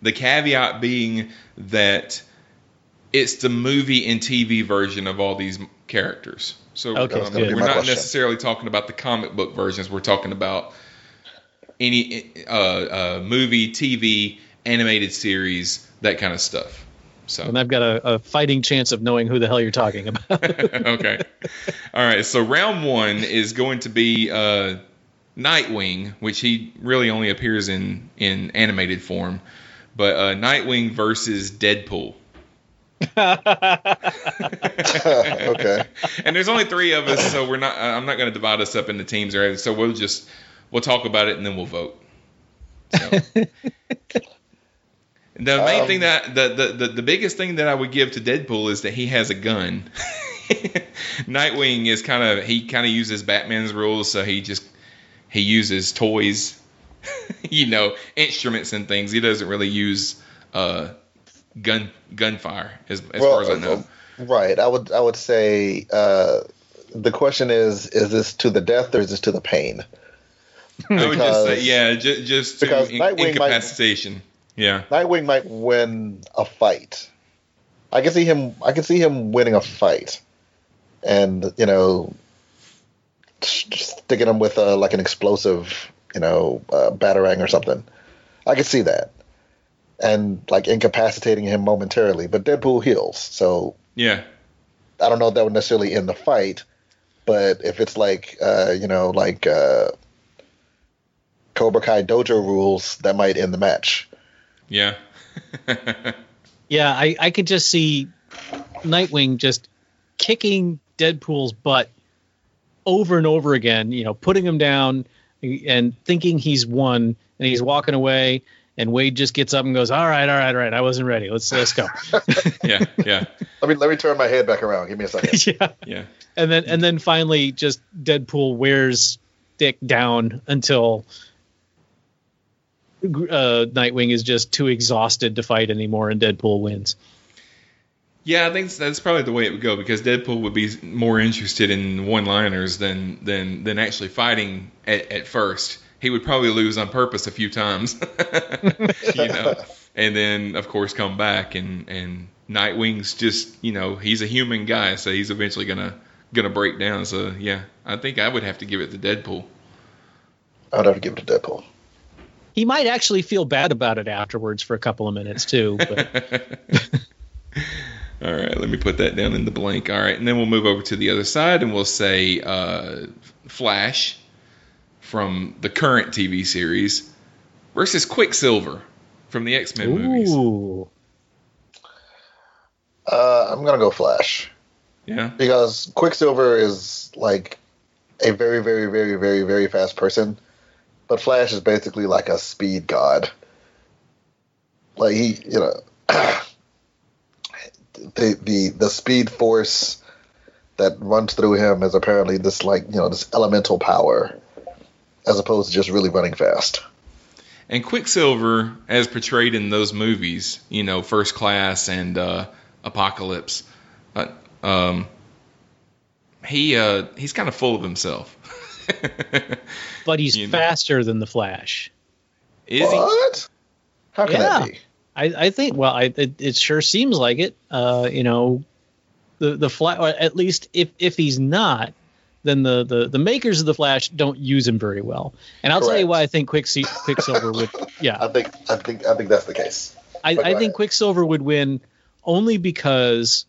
The caveat being that it's the movie and TV version of all these characters. So Okay, um, we're not question. necessarily talking about the comic book versions. We're talking about any uh, uh, movie, TV, animated series, that kind of stuff. So and I've got a, a fighting chance of knowing who the hell you're talking about. [LAUGHS] [LAUGHS] okay. All right. So round one is going to be uh, Nightwing, which he really only appears in in animated form. But uh, Nightwing versus Deadpool. [LAUGHS] okay. And there's only three of us, so we're not. I'm not going to divide us up into teams or anything. So we'll just we'll talk about it and then we'll vote. So. [LAUGHS] The main Um, thing that the, the, the the biggest thing that I would give to Deadpool is that he has a gun. [LAUGHS] Nightwing is kind of he kind of uses Batman's rules, so he just he uses toys, you know, instruments and things. He doesn't really use uh gun gunfire as as far as I know. Right. I would I would say uh, the question is is this to the death or is this to the pain? [LAUGHS] I would just say yeah, just just to because in, Nightwing might- incapacitation. Yeah. Nightwing might win a fight. I can see him. I can see him winning a fight, and you know, sticking him with a, like an explosive, you know, uh, batarang or something. I can see that, and like incapacitating him momentarily. But Deadpool heals, so Yeah. I don't know if that would necessarily end the fight. But if it's like, uh, you know, like uh, Cobra Kai Dojo rules, that might end the match. Yeah. [LAUGHS] yeah, I, I could just see Nightwing just kicking Deadpool's butt over and over again, you know, putting him down and thinking he's won and he's walking away and Wade just gets up and goes, All right, all right, all right, I wasn't ready. Let's let's go. [LAUGHS] yeah. Yeah. Let me let me turn my head back around. Give me a second. [LAUGHS] yeah. Yeah. And then and then finally just Deadpool wears Dick down until uh, Nightwing is just too exhausted to fight anymore and Deadpool wins. Yeah, I think that's- that's probably the way it would go because Deadpool would be more interested in one-liners than than than actually fighting at, at first. He would probably lose on purpose a few times, [LAUGHS] you know, and then of course come back and and Nightwing's just you know he's a human guy, so he's eventually gonna gonna break down. So yeah, I think I would have to give it to Deadpool. I'd have to give it to Deadpool. He might actually feel bad about it afterwards for a couple of minutes too. But [LAUGHS] All right, let me put that down in the blank. All right, and then we'll move over to the other side and we'll say uh, Flash from the current TV series versus Quicksilver from the X Men movies. Uh, I'm gonna go Flash Yeah, because Quicksilver is like a very, very, very, very, very fast person, but Flash is basically like a speed god. Like he, you know, [CLEARS THROAT] the the the speed force that runs through him is apparently this like you know this elemental power, as opposed to just really running fast. and Quicksilver, as portrayed in those movies, you know, First Class and uh, Apocalypse, uh, um, he uh, he's kind of full of himself. [LAUGHS] but he's You know. faster than the Flash. Is he? what? How can Yeah. that be? I, I think. Well, I, it, it sure seems like it. Uh, you know, the the Flash. At least if if he's not, then the, the the makers of the Flash don't use him very well. And I'll tell you why I think Quicksil- Quicksilver would. [LAUGHS] Yeah, I think I think I think that's the case. I, I think ahead. Quicksilver would win only because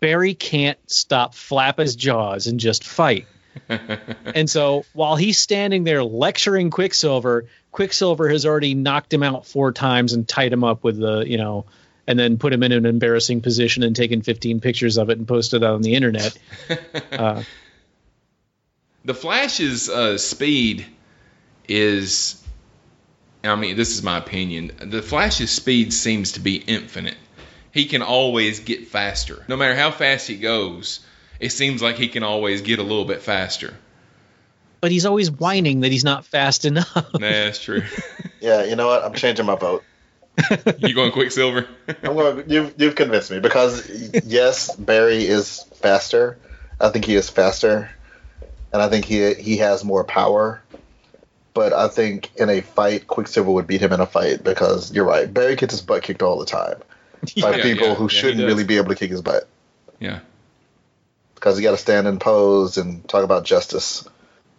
Barry can't stop flap his jaws and just fight. [LAUGHS] and so while he's standing there lecturing Quicksilver, Quicksilver has already knocked him out four times and tied him up with the, you know, and then put him in an embarrassing position and taken 15 pictures of it and posted it on the internet. [LAUGHS] Uh, The Flash's uh, speed is, I mean, this is my opinion. The Flash's speed seems to be infinite. he can always get faster. No matter how fast he goes, it seems like he can always get a little bit faster. But he's always whining that he's not fast enough. Nah, that's true. [LAUGHS] Yeah, you know what? I'm changing my vote. you going Quicksilver? [LAUGHS] I'm going. You've you've convinced me because yes, Barry is faster. I think he is faster, and I think he he has more power. But I think in a fight, Quicksilver would beat him in a fight because you're right. Barry gets his butt kicked all the time [LAUGHS] by Yeah, people yeah, who yeah, shouldn't really be able to kick his butt Yeah. because he got to stand and pose and talk about justice.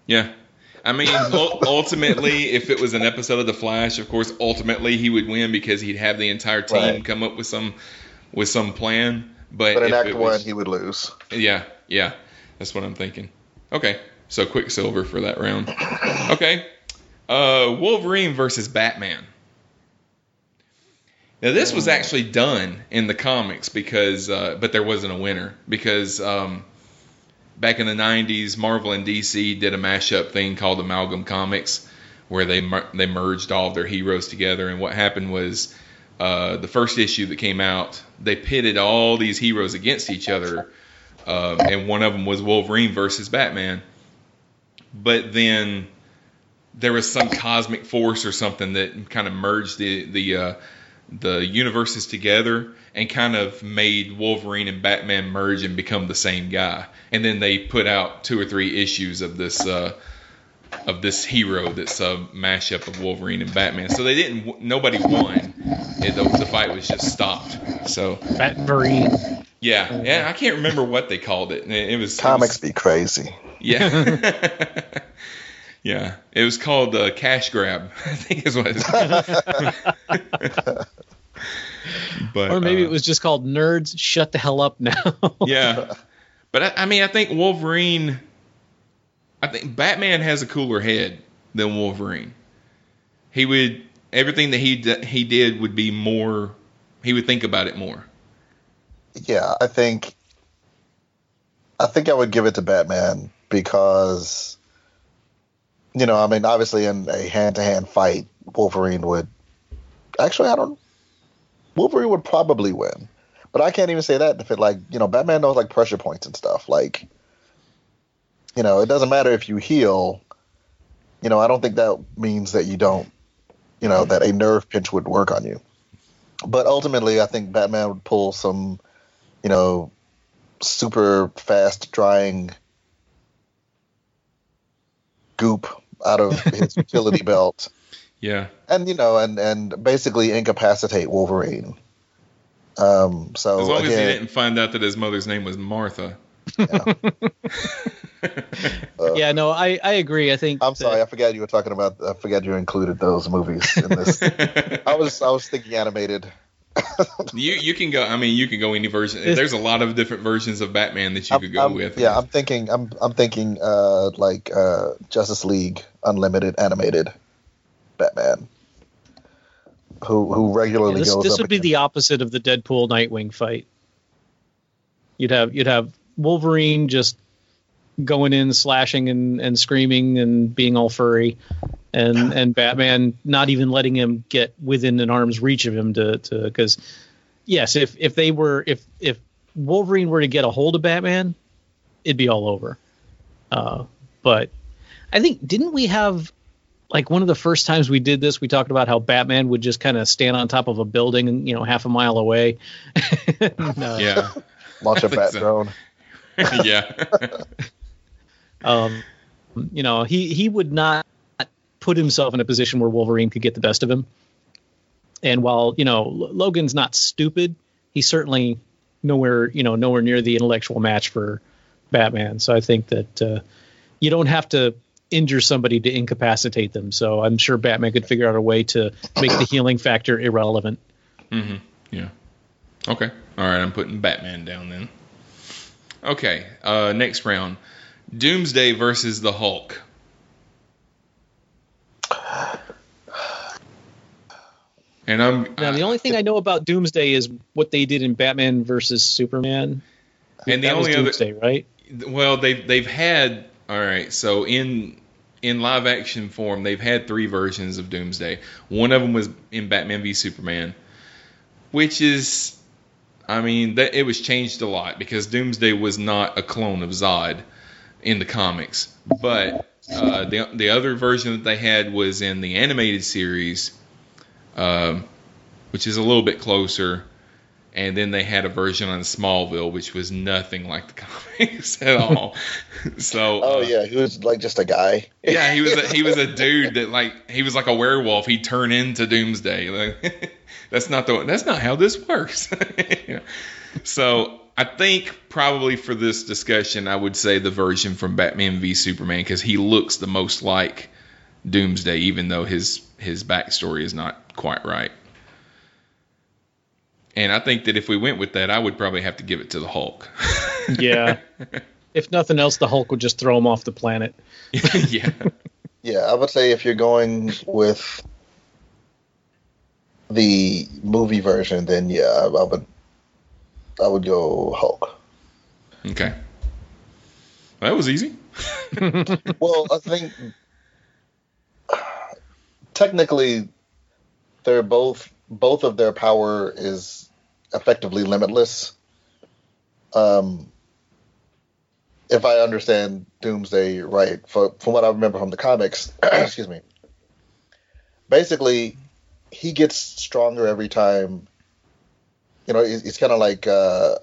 Yeah. I mean, [LAUGHS] ultimately, if it was an episode of The Flash, of course, ultimately he would win because he'd have the entire team Right. come up with some with some plan. But, But in Act One, was- he would lose. yeah, yeah, that's what I'm thinking. Okay, so Quicksilver for that round. Okay, uh, Wolverine versus Batman. Now this was actually done in the comics because, uh, but there wasn't a winner because um, back in the '90s, Marvel and DC did a mashup thing called Amalgam Comics, where they they merged all of their heroes together. And what happened was, uh, the first issue that came out, they pitted all these heroes against each other, um, and one of them was Wolverine versus Batman. But then there was some cosmic force or something that kind of merged the the uh, the universes together and kind of made Wolverine and Batman merge and become the same guy. And then they put out two or three issues of this uh, of this hero that's a mashup of Wolverine and Batman. So they didn't. Nobody won. It, the, the fight was just stopped. So Batverine. Yeah, yeah. I can't remember what they called it. It, it was it Comics was- be crazy. yeah. [LAUGHS] [LAUGHS] yeah. It was called uh, Cash Grab, [LAUGHS] I think is what it's called. but, Or maybe uh, it was just called Nerds Shut the Hell Up Now. yeah. But I, I mean, I think Wolverine. I think Batman has a cooler head than Wolverine. He would everything that he d- he did would be more. He would think about it more. Yeah, I think I think I would give it to Batman because you know, I mean, obviously in a hand-to-hand fight, Wolverine would actually I don't Wolverine would probably win. But I can't even say that if it like, you know, Batman knows like pressure points and stuff. Like you know, it doesn't matter if you heal. You know, I don't think that means that you don't, you know, that a nerve pinch would work on you. But ultimately, I think Batman would pull some, you know, super fast drying goop out of his [LAUGHS] utility belt, Yeah. and you know, and and basically incapacitate Wolverine. Um, so As long as he didn't find out that his mother's name was Martha. yeah, [LAUGHS] no, I, I agree. I think I'm sorry, I forgot you were talking about. I forgot you included those movies in this. [LAUGHS] I was I was thinking animated. You you can go. I mean, you can go any version. There's a lot of different versions of Batman that you could go I'm- with. Yeah, I'm thinking. I'm I'm thinking uh, like uh, Justice League Unlimited animated Batman, who who regularly this, goes this up would be against- the opposite of the Deadpool Nightwing fight. You'd have you'd have Wolverine just going in, slashing and, and screaming and being all furry, and and Batman not even letting him get within an arm's reach of him to to because yes, if if they were if if Wolverine were to get a hold of Batman, it'd be all over. Uh, but I think didn't we have like one of the first times we did this, we talked about how Batman would just kind of stand on top of a building, you know, half a mile away. [LAUGHS] And, uh, Yeah. launch a [LAUGHS] bat so. drone. [LAUGHS] yeah. um, you know, he he would not put himself in a position where Wolverine could get the best of him. And while you know Logan's not stupid, he's certainly nowhere you know nowhere near the intellectual match for Batman. So I think that uh, you don't have to injure somebody to incapacitate them. So I'm sure Batman could figure out a way to make the healing factor irrelevant. Mm-hmm. Yeah. Okay. All right. I'm putting Batman down then. Okay. Uh, next round. Doomsday versus the Hulk. And I'm Now the only thing I know about Doomsday is what they did in Batman versus Superman. and the that was only other Doomsday, right? well they've they've had all right so in in live action form they've had three versions of doomsday one of them was in batman v superman which is I mean, that, it was changed a lot because Doomsday was not a clone of Zod in the comics, but uh, the the other version that they had was in the animated series, um, which is a little bit closer. And then they had a version on Smallville, which was nothing like the [LAUGHS] comics at all. [LAUGHS] so, Oh uh, yeah, he was like just a guy. yeah, he was a, he was a [LAUGHS] dude that like he was like a werewolf. He'd turn into Doomsday. Like, that's not the that's not how this works. You know? So I think probably for this discussion, I would say the version from Batman v Superman because he looks the most like Doomsday, even though his his backstory is not quite right. And I think that if we went with that, I would probably have to give it to the Hulk. [LAUGHS] Yeah. if nothing else, the Hulk would just throw him off the planet. [LAUGHS] yeah. Yeah, I would say if you're going with the movie version, then yeah, I, I would I would go Hulk. Okay. Well, that was easy. [LAUGHS] well, I think [SIGHS] technically they're both both of their power is effectively limitless. Um, if I understand Doomsday right, for, from what I remember from the comics, [CLEARS THROAT] excuse me. Basically, he gets stronger every time. You know, it's, kind of like uh,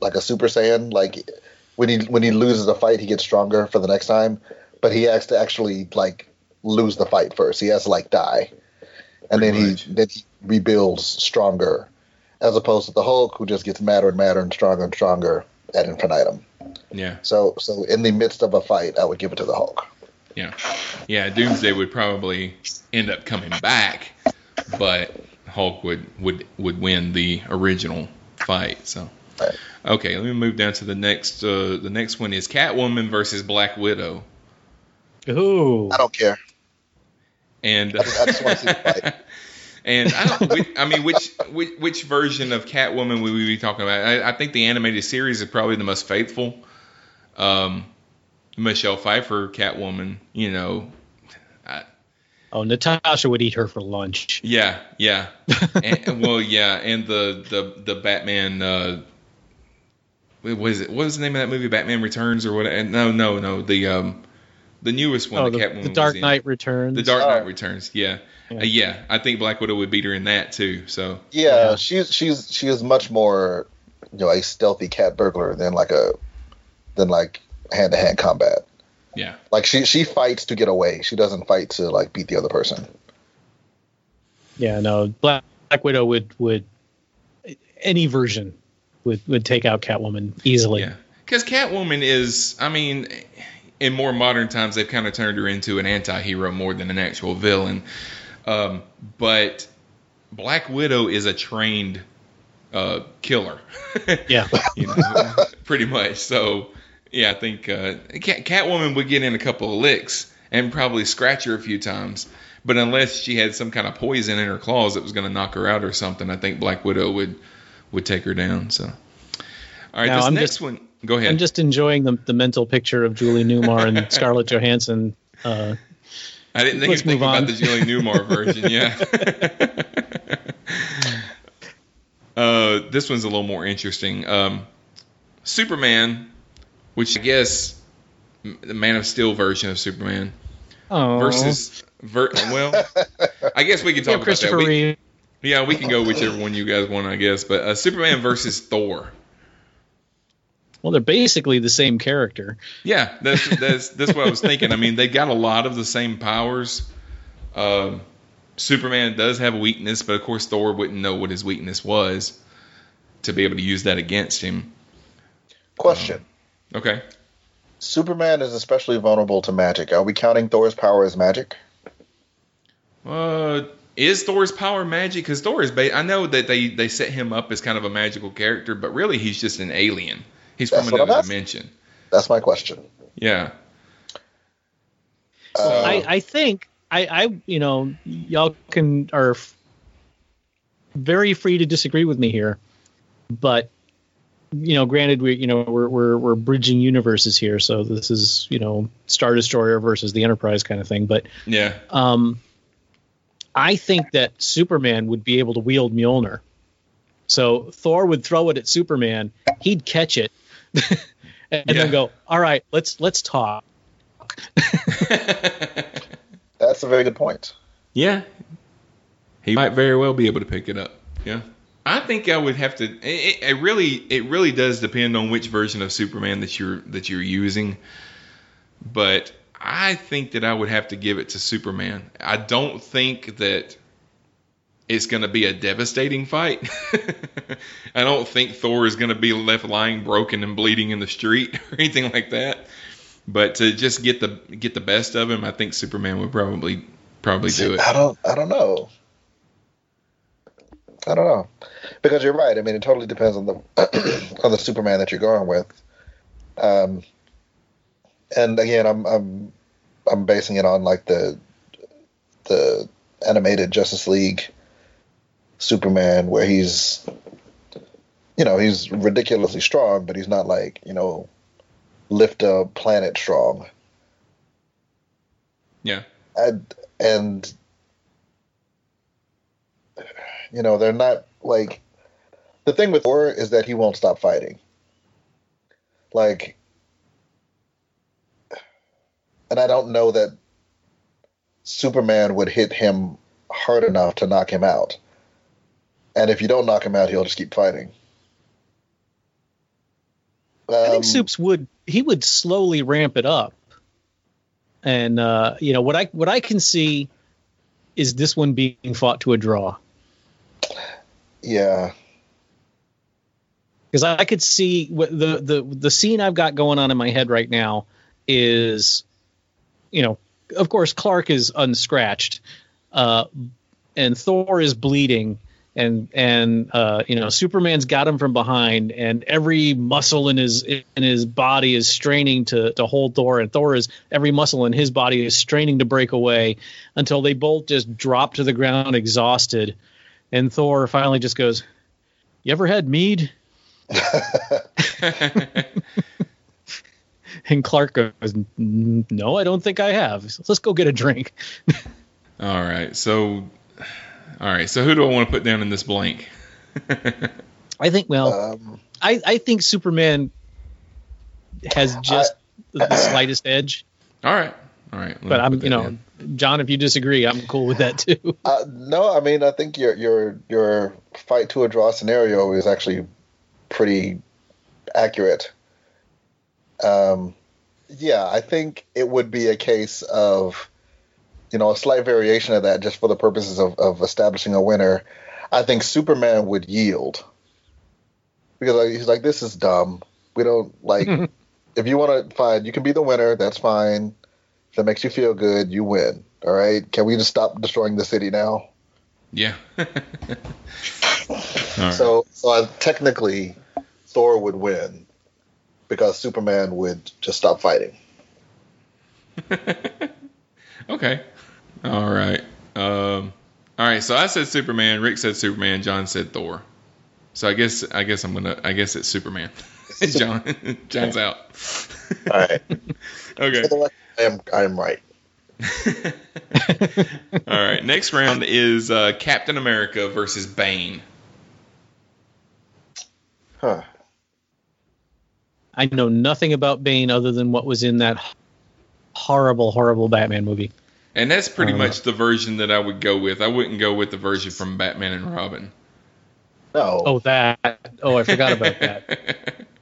like a Super Saiyan. Like when he when he loses a fight, he gets stronger for the next time, but he has to actually like lose the fight first. He has to like die, and then he then he rebuilds stronger, as opposed to the Hulk who just gets madder and madder and stronger and stronger ad infinitum. Yeah. So so in the midst of a fight, I would give it to the Hulk. Yeah. Yeah, Doomsday would probably end up coming back, but Hulk would would would win the original fight. So Okay, let me move down to the next uh the next one is Catwoman versus Black Widow. Ooh. I don't care. And I just, I just want to see the fight. [LAUGHS] and I don't which, I mean which, which which version of Catwoman would we be talking about? I, I think the animated series is probably the most faithful. Um Michelle Pfeiffer Catwoman, you know, Oh, Natasha would eat her for lunch. Yeah, yeah. [LAUGHS] and, well, yeah, and the the the Batman. Uh, what was it? What was the name of that movie? Batman Returns or what? No, no, no. The um, the newest one. Oh, that the, Catwoman the was Dark in. Knight Returns. The Dark Knight Oh. Returns. Yeah. Yeah. Uh, yeah, I think Black Widow would beat her in that too. So Yeah, she's she's she is much more, you know, a stealthy cat burglar than like a than like hand to hand combat. yeah, Like she she fights to get away. She doesn't fight to like beat the other person. Yeah, no. Black, Black Widow would would any version would would take out Catwoman easily. yeah. Because Catwoman is, I mean, in more modern times they've kind of turned her into an anti-hero more than an actual villain. Um, but Black Widow is a trained uh, killer. [LAUGHS] Yeah. you know, pretty much. So, yeah, I think uh, Cat, Catwoman would get in a couple of licks and probably scratch her a few times. But unless she had some kind of poison in her claws that was going to knock her out or something, I think Black Widow would would take her down. So, all right, Now, this I'm next just- one. Go ahead. I'm just enjoying the the mental picture of Julie Newmar and [LAUGHS] Scarlett Johansson. Uh, I didn't think, let's think about the Julie Newmar [LAUGHS] version. Yeah. uh, this one's a little more interesting. Um, Superman, which I guess the Man of Steel version of Superman oh, versus ver- well, I guess we can talk yeah, about that. We, yeah, we can go whichever one you guys want, I guess. But uh, Superman versus Thor. Well, they're basically the same character. Yeah, that's that's that's what I was thinking. I mean, they got a lot of the same powers. Um, Superman does have a weakness, but of course Thor wouldn't know what his weakness was to be able to use that against him. Question: Okay. Superman is especially vulnerable to magic. Are we counting Thor's power as magic? Uh, is Thor's power magic? Because Thor is. Ba- I know that they they set him up as kind of a magical character, but really he's just an alien. He's That's from another asking. dimension. That's my question. Yeah. Uh, I, I think I, I you know y'all can are f- very free to disagree with me here, but you know, granted we you know we're we're we're bridging universes here, so this is you know Star Destroyer versus the Enterprise kind of thing, but Yeah. um, I think that Superman would be able to wield Mjolnir. So Thor would throw it at Superman, he'd catch it, [LAUGHS] and Yeah. then go, "All right, let's let's talk." [LAUGHS] That's a very good point. Yeah. He might very well be able to pick it up. Yeah. I think I would have to. It, it really, it really does depend on which version of Superman that you're that you're using. But I think that I would have to give it to Superman. I don't think that it's going to be a devastating fight. [LAUGHS] I don't think Thor is going to be left lying broken and bleeding in the street [LAUGHS] or anything like that. But to just get the get the best of him, I think Superman would probably probably do it. I don't. I don't know. I don't know because you're right. I mean, it totally depends on the [CLEARS THROAT] on the Superman that you're going with. Um, and again, I'm I'm I'm basing it on like the the animated Justice League Superman, where he's you know he's ridiculously strong, but he's not like you know lift a planet strong. Yeah. and and you know they're not like the thing with Thor is that he won't stop fighting. Like, and I don't know that Superman would hit him hard enough to knock him out. And if you don't knock him out, he'll just keep fighting. I Um, think Soups would he would slowly ramp it up, and uh, you know what I what I can see is this one being fought to a draw Yeah, because I could see what the the the scene I've got going on in my head right now is, you know, of course Clark is unscratched, uh, and Thor is bleeding. And and uh, you know Superman's got him from behind, and every muscle in his in his body is straining to to hold Thor, and Thor is every muscle in his body is straining to break away, until they both just drop to the ground exhausted, and Thor finally just goes, "You ever had mead?" [LAUGHS] And Clark goes, "No, I don't think I have. Let's go get a drink." [LAUGHS] All right. So, all right. So who do I want to put down in this blank? [LAUGHS] I think. Well, um, I I think Superman has just the [COUGHS] slightest edge. All right. All right. But I'm, you know, down. John, if you disagree, I'm cool with that too. [LAUGHS] Uh, no, I mean I think your your your fight to a draw scenario is actually pretty accurate. Um, yeah, I think it would be a case of you know a slight variation of that just for the purposes of, of establishing a winner. I think Superman would yield because like, he's like, this is dumb. We don't like. [LAUGHS] if you want to find, you can be the winner. That's fine. If that makes you feel good, you win. All right. Can we just stop destroying the city now? Yeah. [LAUGHS] All right. So, so I, technically, Thor would win because Superman would just stop fighting. [LAUGHS] Okay. All right. Um, all right. So I said Superman. Rick said Superman. John said Thor. So I guess I guess I'm gonna I guess it's Superman. [LAUGHS] John John's out. All right. [LAUGHS] Okay. For the record, I am I am right. [LAUGHS] All right. Next round is uh, Captain America versus Bane. Huh. I know nothing about Bane other than what was in that horrible, horrible Batman movie. And that's pretty Um, much the version that I would go with. I wouldn't go with the version from Batman and Robin. No. Oh, that. Oh, I forgot about that. [LAUGHS]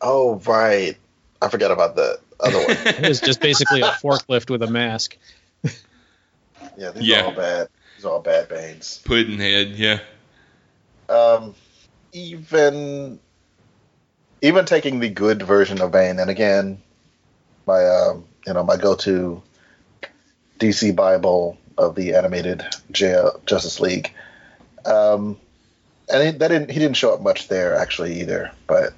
Oh, right. I forgot about the other one. [LAUGHS] It was just basically a forklift with a mask. Yeah, these Yeah. are all bad. These are all bad Banes. Puddinhead, yeah. Um, even even taking the good version of Bane, and again, my um, you know my go-to DC Bible of the animated Justice League. Um, and he, that didn't he didn't show up much there actually either, but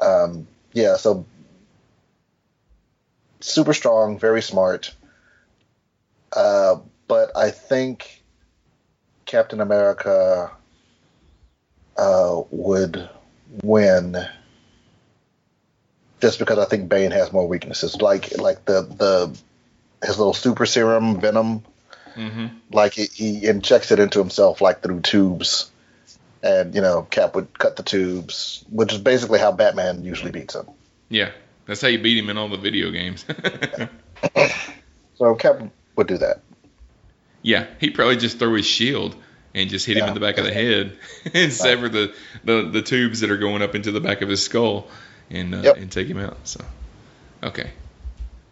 um, yeah, so super strong, very smart. Uh, but I think Captain America uh, would win just because I think Bane has more weaknesses, like like the the his little super serum venom, hmm like he, he injects it into himself like through tubes, and you know Cap would cut the tubes, which is basically how Batman usually beats him. Yeah, that's how you beat him in all the video games. [LAUGHS] So Cap would do that. yeah, he'd probably just throw his shield and just hit him in the back of the head [LAUGHS] and sever the, the, the tubes that are going up into the back of his skull and uh, Yep. and take him out. So, okay,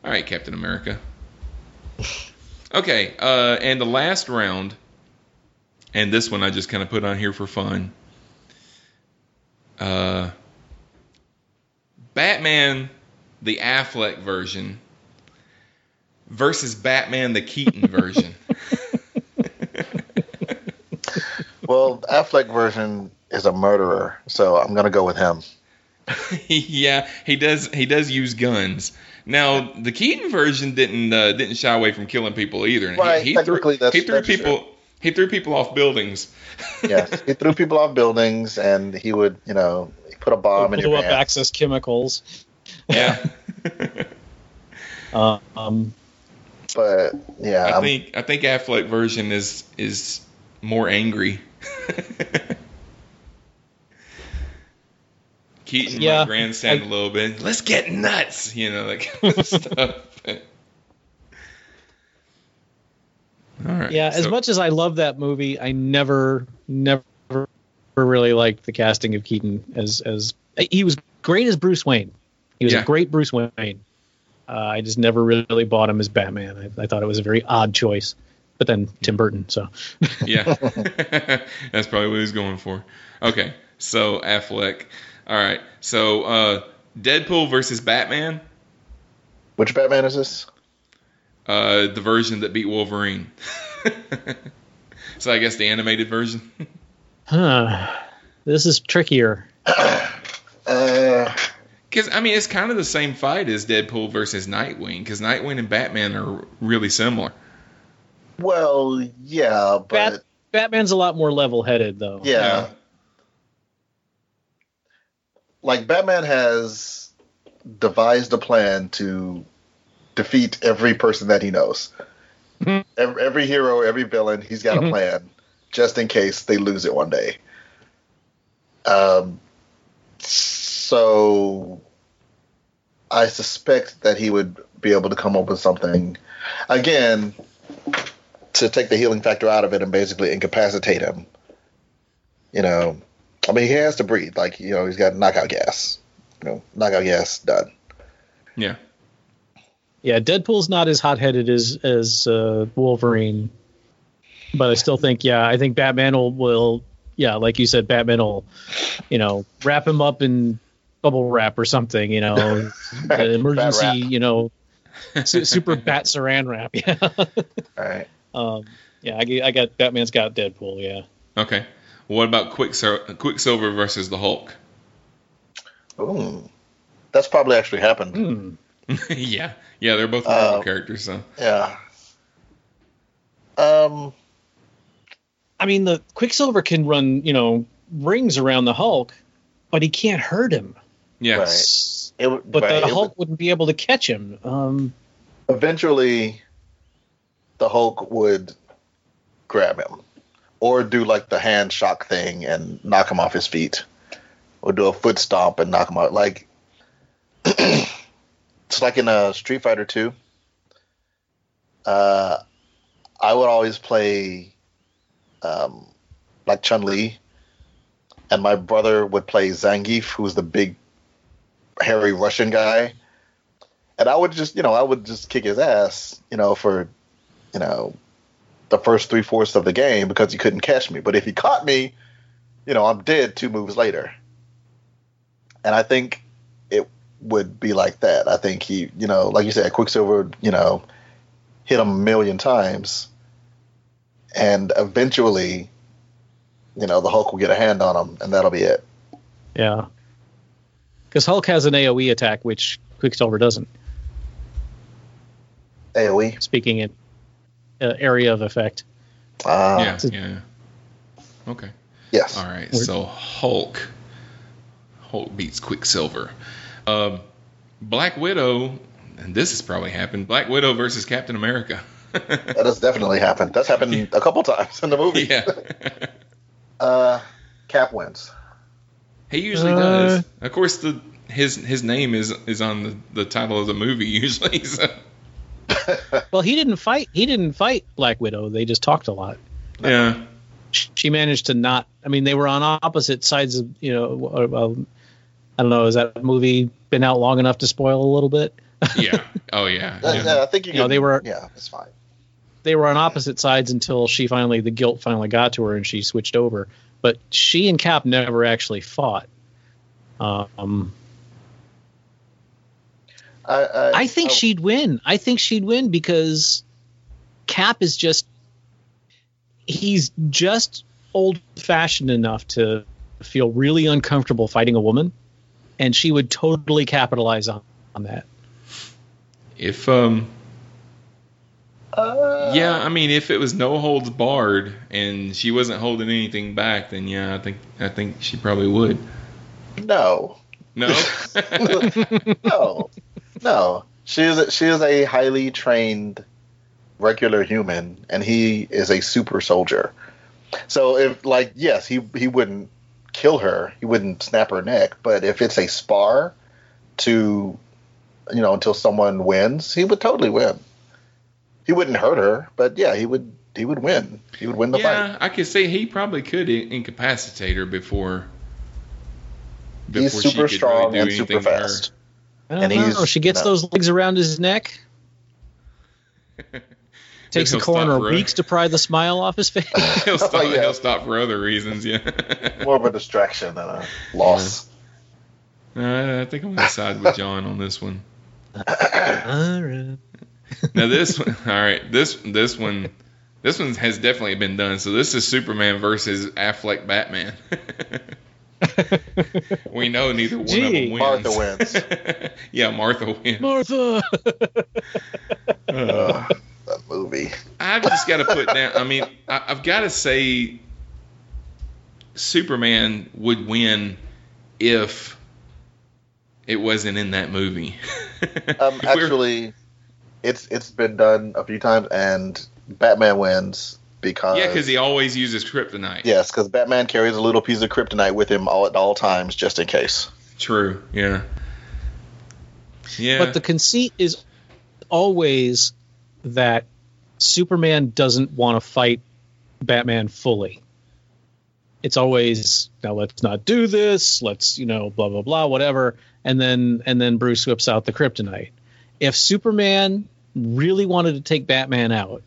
all right, Captain America. Okay, uh, and the last round, and this one I just kind of put on here for fun. Uh, Batman, the Affleck version, versus Batman, the Keaton [LAUGHS] version. Well, Affleck version is a murderer, so I'm gonna go with him. [LAUGHS] yeah, he does. He does use guns. Now, the Keaton version didn't uh, didn't shy away from killing people either. He- Right, he, threw, technically that's- he threw that's people. He threw people off buildings. [LAUGHS] Yes, he threw people off buildings, and he would, you know, put a bomb in blew your up pants. access chemicals. Yeah, [LAUGHS] um, But yeah, I I'm- think I think Affleck version is is more angry. [LAUGHS] Keaton Yeah, might grandstand I- a little bit. Let's get nuts, you know, that kind of [LAUGHS] stuff. All right. yeah, as much as I love that movie, I never, never really liked the casting of Keaton as as he was great as Bruce Wayne. He was Yeah. a great Bruce Wayne. Uh, I just never really bought him as Batman. I, I thought it was a very odd choice. But then Tim Burton, so Yeah, [LAUGHS] [LAUGHS] that's probably what he's going for. Okay, so Affleck. All right, so uh, Deadpool versus Batman, which Batman is this? uh, the version that beat Wolverine. [LAUGHS] so I guess the animated version. huh, this is trickier. [COUGHS] Uh, Because I mean, it's kind of the same fight as Deadpool versus Nightwing. Because Nightwing and Batman are really similar. well, yeah, but Bat- Batman's a lot more level-headed, though. yeah. Like Batman has devised a plan to defeat every person that he knows. Mhm. every, every hero, every villain, he's got a Mhm. plan just in case they lose it one day. Um, so I suspect that he would be able to come up with something again to take the healing factor out of it and basically incapacitate him. You know, I mean, he has to breathe. Like, you know, he's got knockout gas. You know, knockout gas done. Yeah. Yeah, Deadpool's not as hot-headed as as uh, Wolverine, but I still think, yeah, I think Batman will, will, yeah, like you said, Batman will, you know, wrap him up in bubble wrap or something, you know, [LAUGHS] the emergency, you know, super bat saran wrap. [LAUGHS] Yeah, All right. um, yeah, I got Batman's got Deadpool. Yeah, Okay. What about Quicksil- Quicksilver versus the Hulk? Ooh. That's probably actually happened. Hmm. [LAUGHS] [LAUGHS] yeah. Yeah, they're both Marvel Uh, characters. So Yeah. Um. I mean, the Quicksilver can run, you know, rings around the Hulk, but he can't hurt him. Yes, Right. It, But right, the it would- Hulk wouldn't be able to catch him. Um, eventually the Hulk would grab him or do like the hand shock thing and knock him off his feet or do a foot stomp and knock him out. Like [CLEARS THROAT] it's like in a Street Fighter 2 uh I would always play um like Chun-Li and my brother would play Zangief who's the big hairy Russian guy. And I would just, you know, I would just kick his ass, you know, for, you know, the first three fourths of the game because he couldn't catch me. But if he caught me, you know, I'm dead two moves later. And I think it would be like that. I think he, you know, like you said, Quicksilver, you know, hit him a million times, and eventually, you know, the Hulk will get a hand on him, and that'll be it. yeah, because Hulk has an AOE attack, which Quicksilver doesn't. AOE. Speaking in uh, area of effect. Uh, yeah. Yeah. Okay. Yes. All right. So Hulk. Hulk beats Quicksilver. Um, Black Widow, and this has probably happened. Black Widow versus Captain America. [LAUGHS] That has definitely happened. That's happened a couple times in the movie. yeah. [LAUGHS] Uh, Cap wins. He usually Uh, does. Of course, the his his name is is on the, the title of the movie [LAUGHS] usually. So. [LAUGHS] Well, he didn't fight. He didn't fight Black Widow. They just talked a lot. Yeah. She managed to not. I mean, they were on opposite sides of. You know, uh, I don't know. Has that movie been out long enough to spoil a little bit? Yeah. [LAUGHS] Oh yeah. Yeah. yeah, I think you, You know, they were- Yeah, it's fine. they were on opposite sides until she finally the guilt finally got to her and she switched over. But she and Cap never actually fought. Um, I, I, I think I- she'd win. I think she'd win because Cap is just he's just old fashioned enough to feel really uncomfortable fighting a woman, and she would totally capitalize on, on that. If um. Uh, Yeah, I mean, if it was no holds barred and she wasn't holding anything back, then yeah, I think I think she probably would. No, No. [LAUGHS] no, no. She is a, she is a highly trained regular human, and he is a super soldier. So if like yes, he he wouldn't kill her, he wouldn't snap her neck, but if it's a spar to you know until someone wins, he would totally win. He wouldn't hurt her, but yeah, he would he would win. He would win the fight. yeah, I could say he probably could incapacitate her before. He's before she super could strong really do and super fast. I And don't know. he's- She gets no. those legs around his neck. [LAUGHS] Takes a He'll stop coroner weeks to pry the smile off his face. [LAUGHS] He'll [LAUGHS] stop. Oh, yeah. He'll stop for other reasons. Yeah. More of a distraction than a loss. Uh, I think I'm gonna side with John on this one. All right. Now this one, all right, this this one, this one has definitely been done. So this is Superman versus Affleck Batman. [LAUGHS] we know neither one of them Gee. wins. Martha wins. [LAUGHS] yeah, Martha wins. Martha. [LAUGHS] Uh, That movie. I've just got to put down. I mean, I, I've got to say, Superman would win if it wasn't in that movie. Um, actually, it's it's been done a few times, and Batman wins because yeah, because he always uses kryptonite. yes, because Batman carries a little piece of kryptonite with him all at all times, just in case. True. Yeah. Yeah. But the conceit is always that Superman doesn't want to fight Batman fully. It's always now let's not do this, let's, you know, blah blah blah, whatever. And then and then Bruce whips out the kryptonite. If Superman really wanted to take Batman out,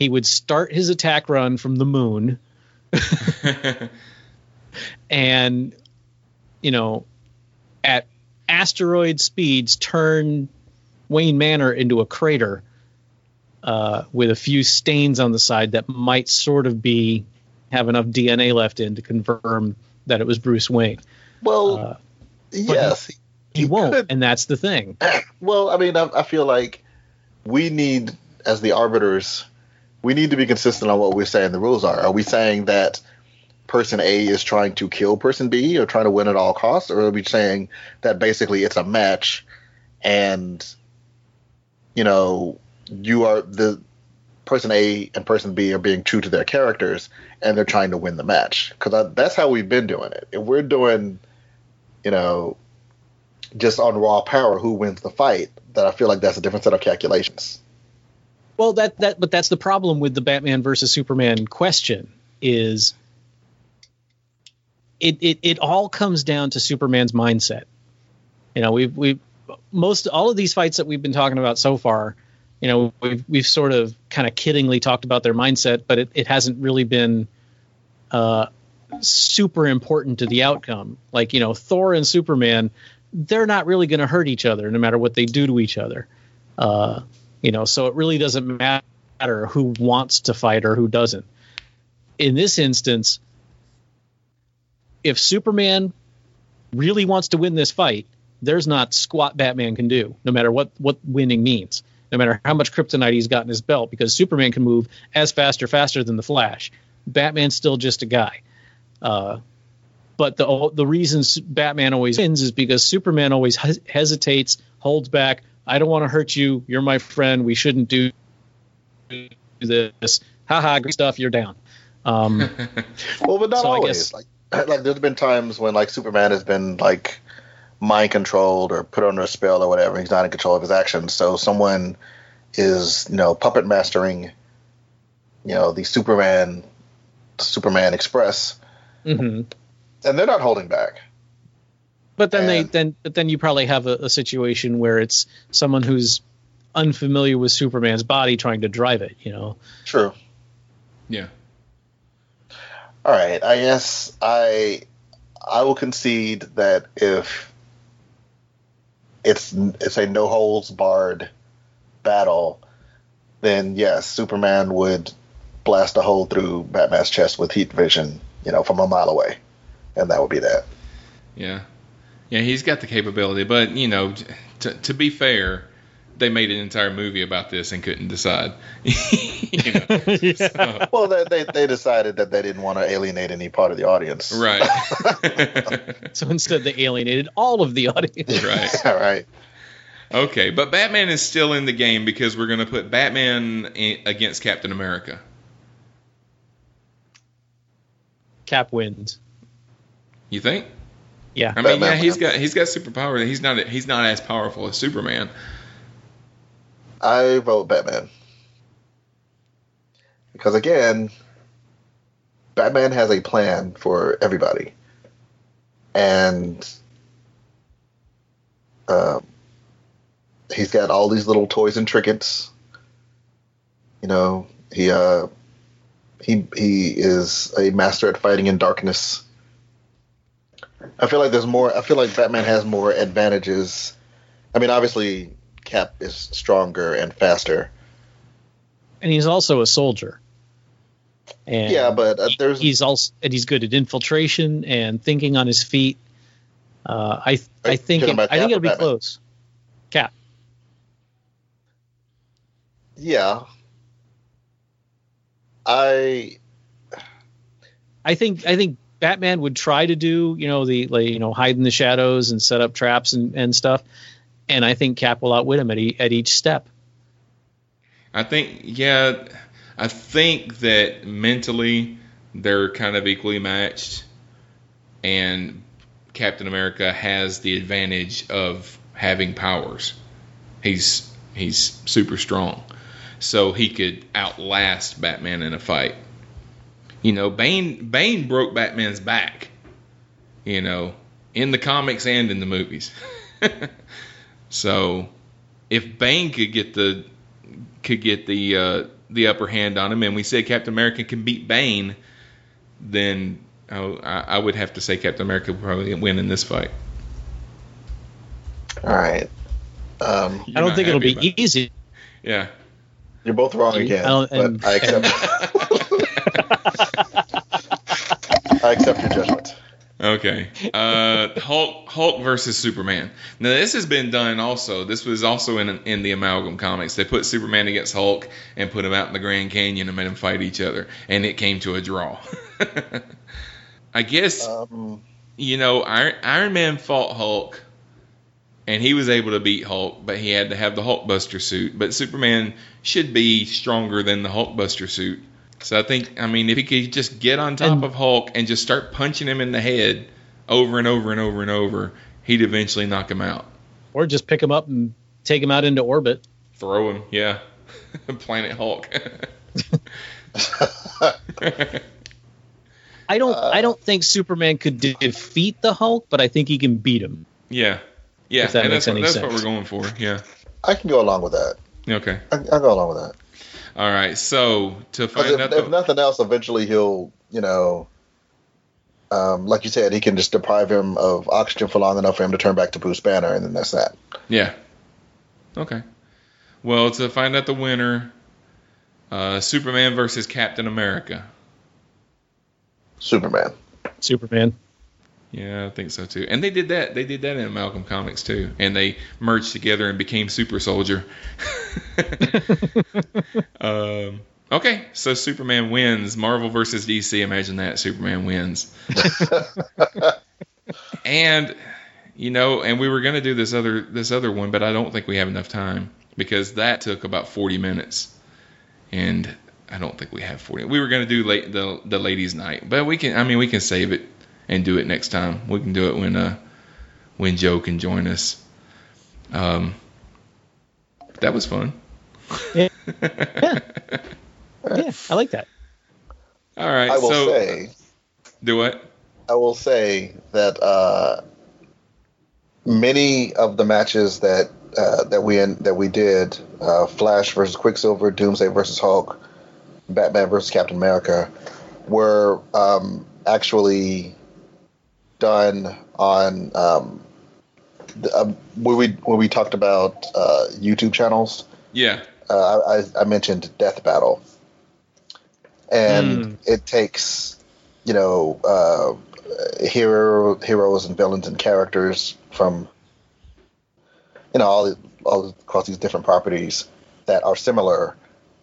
he would start his attack run from the moon [LAUGHS] and you know at asteroid speeds turn Wayne Manor into a crater uh, with a few stains on the side that might sort of be have enough DNA left in to confirm that it was Bruce Wayne. Well, Uh, yes, He, he won't, could. and that's the thing. [CLEARS THROAT] Well, I mean, I, I feel like we need, as the arbiters, we need to be consistent on what we're saying the rules are. Are we saying that person A is trying to kill person B or trying to win at all costs, or are we saying that basically it's a match and you know you are the person A and person B are being true to their characters and they're trying to win the match because that's how we've been doing it. If we're doing, you know, just on raw power who wins the fight, then I feel like that's a different set of calculations. Well, that that but that's the problem with the Batman versus Superman question is it it it all comes down to Superman's mindset. You know, we've we've most all of these fights that we've been talking about so far, you know, we've we've sort of kind of kiddingly talked about their mindset, but it, it hasn't really been uh super important to the outcome. Like, you know, Thor and Superman, they're not really going to hurt each other no matter what they do to each other. Uh you know so it really doesn't matter who wants to fight or who doesn't in this instance if superman really wants to win this fight there's not squat batman can do no matter what what winning means no matter how much kryptonite he's got in his belt because superman can move as fast or faster than the flash batman's still just a guy uh, but the the reason Batman always wins is because Superman always hes- hesitates, holds back. I don't want to hurt you. You're my friend. We shouldn't do this. Haha, great stuff. You're down. Um, [LAUGHS] Well, but not So always. guess- Like, [CLEARS THROAT] like there's been times when like Superman has been like mind controlled or put under a spell or whatever. He's not in control of his actions. So someone is you know puppet mastering, you know, the Superman, Superman Express, mhm. and they're not holding back. But then they then but then you probably have a, a situation where it's someone who's unfamiliar with Superman's body trying to drive it. You know. True. Yeah. All right. I guess I I will concede that if it's it's a no holds barred battle, then yes, Superman would blast a hole through Batman's chest with heat vision, you know, from a mile away, and that would be that. Yeah. Yeah, he's got the capability, but you know, t- to be fair, they made an entire movie about this and couldn't decide. [LAUGHS] you know, [LAUGHS] so- Well, they, they they decided that they didn't want to alienate any part of the audience. right. [LAUGHS] So instead, they alienated all of the audience. right. All right. Okay, but Batman is still in the game because we're going to put Batman against Captain America. Cap wins. You think? Yeah. I mean, Batman yeah, he's wins. got he's got superpower. He's not he's not as powerful as Superman. I vote Batman. Because again, Batman has a plan for everybody. And um, he's got all these little toys and trinkets. You know, he uh he he is a master at fighting in darkness. I feel like there's more I feel like Batman has more advantages. I mean, obviously Cap is stronger and faster. and he's also a soldier. And Yeah, but uh, there's he's also and he's good at infiltration and thinking on his feet. Uh, I I think it, I think it'll be Batman? close. Cap. yeah. I I think I think Batman would try to do you know the like, you know hide in the shadows and set up traps and, and stuff, and I think Cap will outwit him at, e- at each step. I think yeah, I think that mentally they're kind of equally matched, and Captain America has the advantage of having powers. He's he's super strong, so he could outlast Batman in a fight. You know, Bane Bane broke Batman's back. You know, in the comics and in the movies. [LAUGHS] so, if Bane could get the could get the uh, the upper hand on him, and we said Captain America can beat Bane, then oh, I, I would have to say Captain America would probably win in this fight. all right. Um, I don't think it'll be about- easy. Yeah. you're both wrong I again, don't- but and- I accept. [LAUGHS] I accept your judgment. Okay. Uh, Hulk Hulk versus Superman. Now this has been done also. This was also in in the Amalgam comics. They put Superman against Hulk and put him out in the Grand Canyon and made them fight each other, and it came to a draw. [LAUGHS] I guess Um, you know Iron, Iron Man fought Hulk, and he was able to beat Hulk, but he had to have the Hulkbuster suit. But Superman should be stronger than the Hulkbuster suit. So I think, I mean, if he could just get on top And- of Hulk and just start punching him in the head over and over and over and over, he'd eventually knock him out. Or just pick him up and take him out into orbit. Throw him, yeah. [LAUGHS] Planet Hulk. [LAUGHS] I don't Uh, I don't think Superman could de- defeat the Hulk, but I think he can beat him. yeah. Yeah, If that and makes that's, what, any that's what we're going for. Yeah. I can go along with that. Okay. I, I'll go along with that. All right. So to 'Cause find if, out if the, nothing else, eventually he'll, you know, um, like you said, he can just deprive him of oxygen for long enough for him to turn back to Bruce Banner, and then that's that. Yeah. Okay. Well, to find out the winner, uh, Superman versus Captain America. Superman. Superman. Yeah, I think so too. And they did that. They did that in Amalgam Comics too, and they merged together and became Super Soldier. [LAUGHS] um, okay, so Superman wins. Marvel versus DC. Imagine that. Superman wins. [LAUGHS] and you know, and we were gonna do this other this other one, but I don't think we have enough time because that took about forty minutes, and I don't think we have 40. We were going to do late the the ladies' night, but we can. I mean, we can save it and do it next time. We can do it when uh when Joe can join us. Um, that was fun. Yeah. [LAUGHS] yeah. yeah, I like that. All right. I will so say, do what? I will say that uh, many of the matches that uh, that we in, that we did, uh, Flash versus Quicksilver, Doomsday versus Hulk, Batman versus Captain America, were um, actually done on um, the, um, when we when we talked about uh, YouTube channels. Yeah. Uh, I, I mentioned Death Battle, and it takes you know uh, hero heroes and villains and characters from you know all all across these different properties that are similar,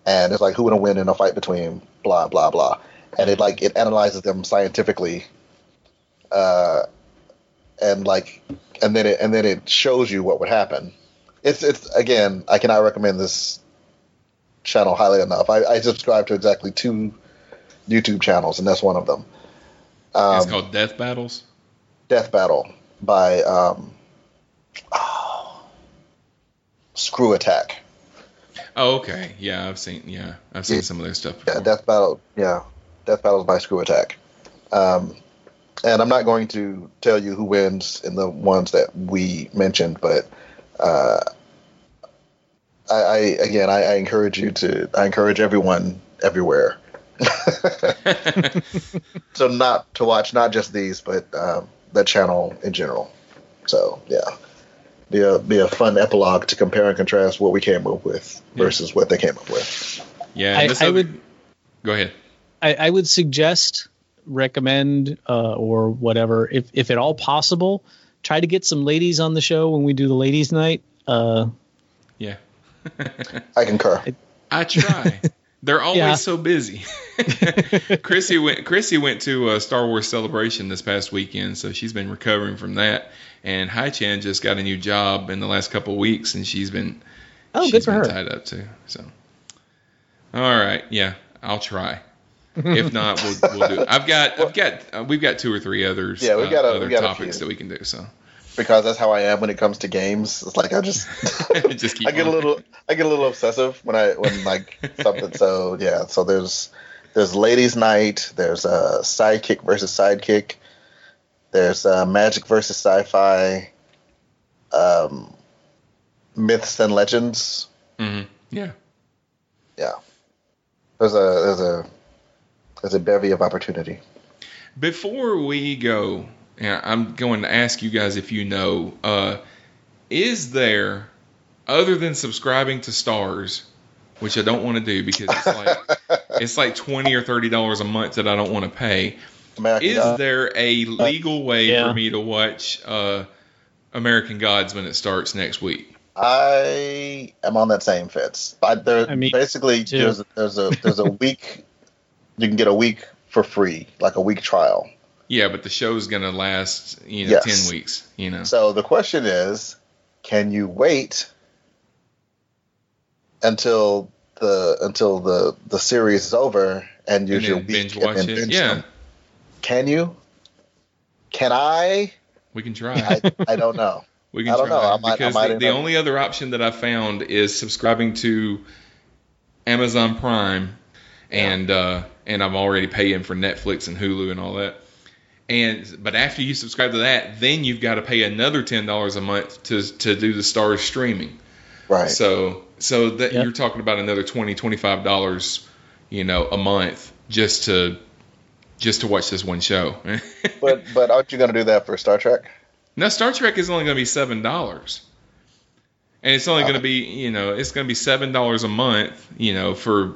and it's like who would win in a fight between blah blah blah, and it like it analyzes them scientifically, uh, and like and then it and then it shows you what would happen. It's it's again I cannot recommend this channel highly enough. I, I subscribe to exactly two YouTube channels, and that's one of them. Um, it's called Death Battles. Death Battle by um, [SIGHS] Screw Attack. Oh, okay. Yeah, I've seen. Yeah, I've seen some of their stuff. Yeah, Death Battle. Yeah, Death Battles by Screw Attack. Um, and I'm not going to tell you who wins in the ones that we mentioned, but uh, I, I again, I, I encourage you to. I encourage everyone everywhere. [LAUGHS] so not to watch not just these, but um, the channel in general. So yeah, be a be a fun epilogue to compare and contrast what we came up with versus what they came up with. Yeah, I, I other- would Go ahead. I, I would suggest, recommend, uh, or whatever, if if at all possible, try to get some ladies on the show when we do the ladies' night. Uh, Yeah. I concur. I try. They're always Yeah. so busy. [LAUGHS] Chrissy went. Chrissy went to a Star Wars celebration this past weekend, so she's been recovering from that. And Hai Chan just got a new job in the last couple of weeks, and she's been oh, she's good for been her. tied up too. So, all right, yeah, I'll try. If not, we'll, we'll do it. I've got, I've got, uh, we've got two or three others. Yeah, we've got a- uh, other we've got topics that we can do. So, because that's how I am when it comes to games. It's like I just [LAUGHS] just keep. I get a little I get a little obsessive when I when like something. So yeah, so there's there's ladies' night. There's uh, sidekick versus sidekick. There's uh, magic versus sci-fi. Um, myths and legends. Mm-hmm. Yeah. Yeah, there's a there's a there's a bevy of opportunity. Before we go, I'm going to ask you guys if you know, uh, is there, other than subscribing to Starz, which I don't want to do because it's like [LAUGHS] it's like twenty or thirty dollars a month that I don't want to pay. American Is God. there a legal way Yeah. for me to watch uh, American Gods when it starts next week? I am on that same fence. I, there, I mean, basically, too. there's there's a there's a [LAUGHS] week. You can get a week for free, like a week trial. Yeah, but the show's gonna last, you know, Yes. ten weeks. You know, So the question is, can you wait until the until the the series is over and use and your week binge and watch then it. Yeah, them? Can you? Can I? we can try. I, I don't know. [LAUGHS] We can I don't try know. I might- I because might the, the only other option that I found is subscribing to Amazon Prime, and uh, and I'm already paying for Netflix and Hulu and all that. And but after you subscribe to that, then you've got to pay another ten dollars a month to to do the Starz streaming. Right. So so that Yep. you're talking about another 20 25 dollars, you know, a month just to just to watch this one show. [LAUGHS] but but aren't you going to do that for Star Trek? No, Star Trek is only going to be seven dollars, and it's only going to be you know it's going to be seven dollars a month you know for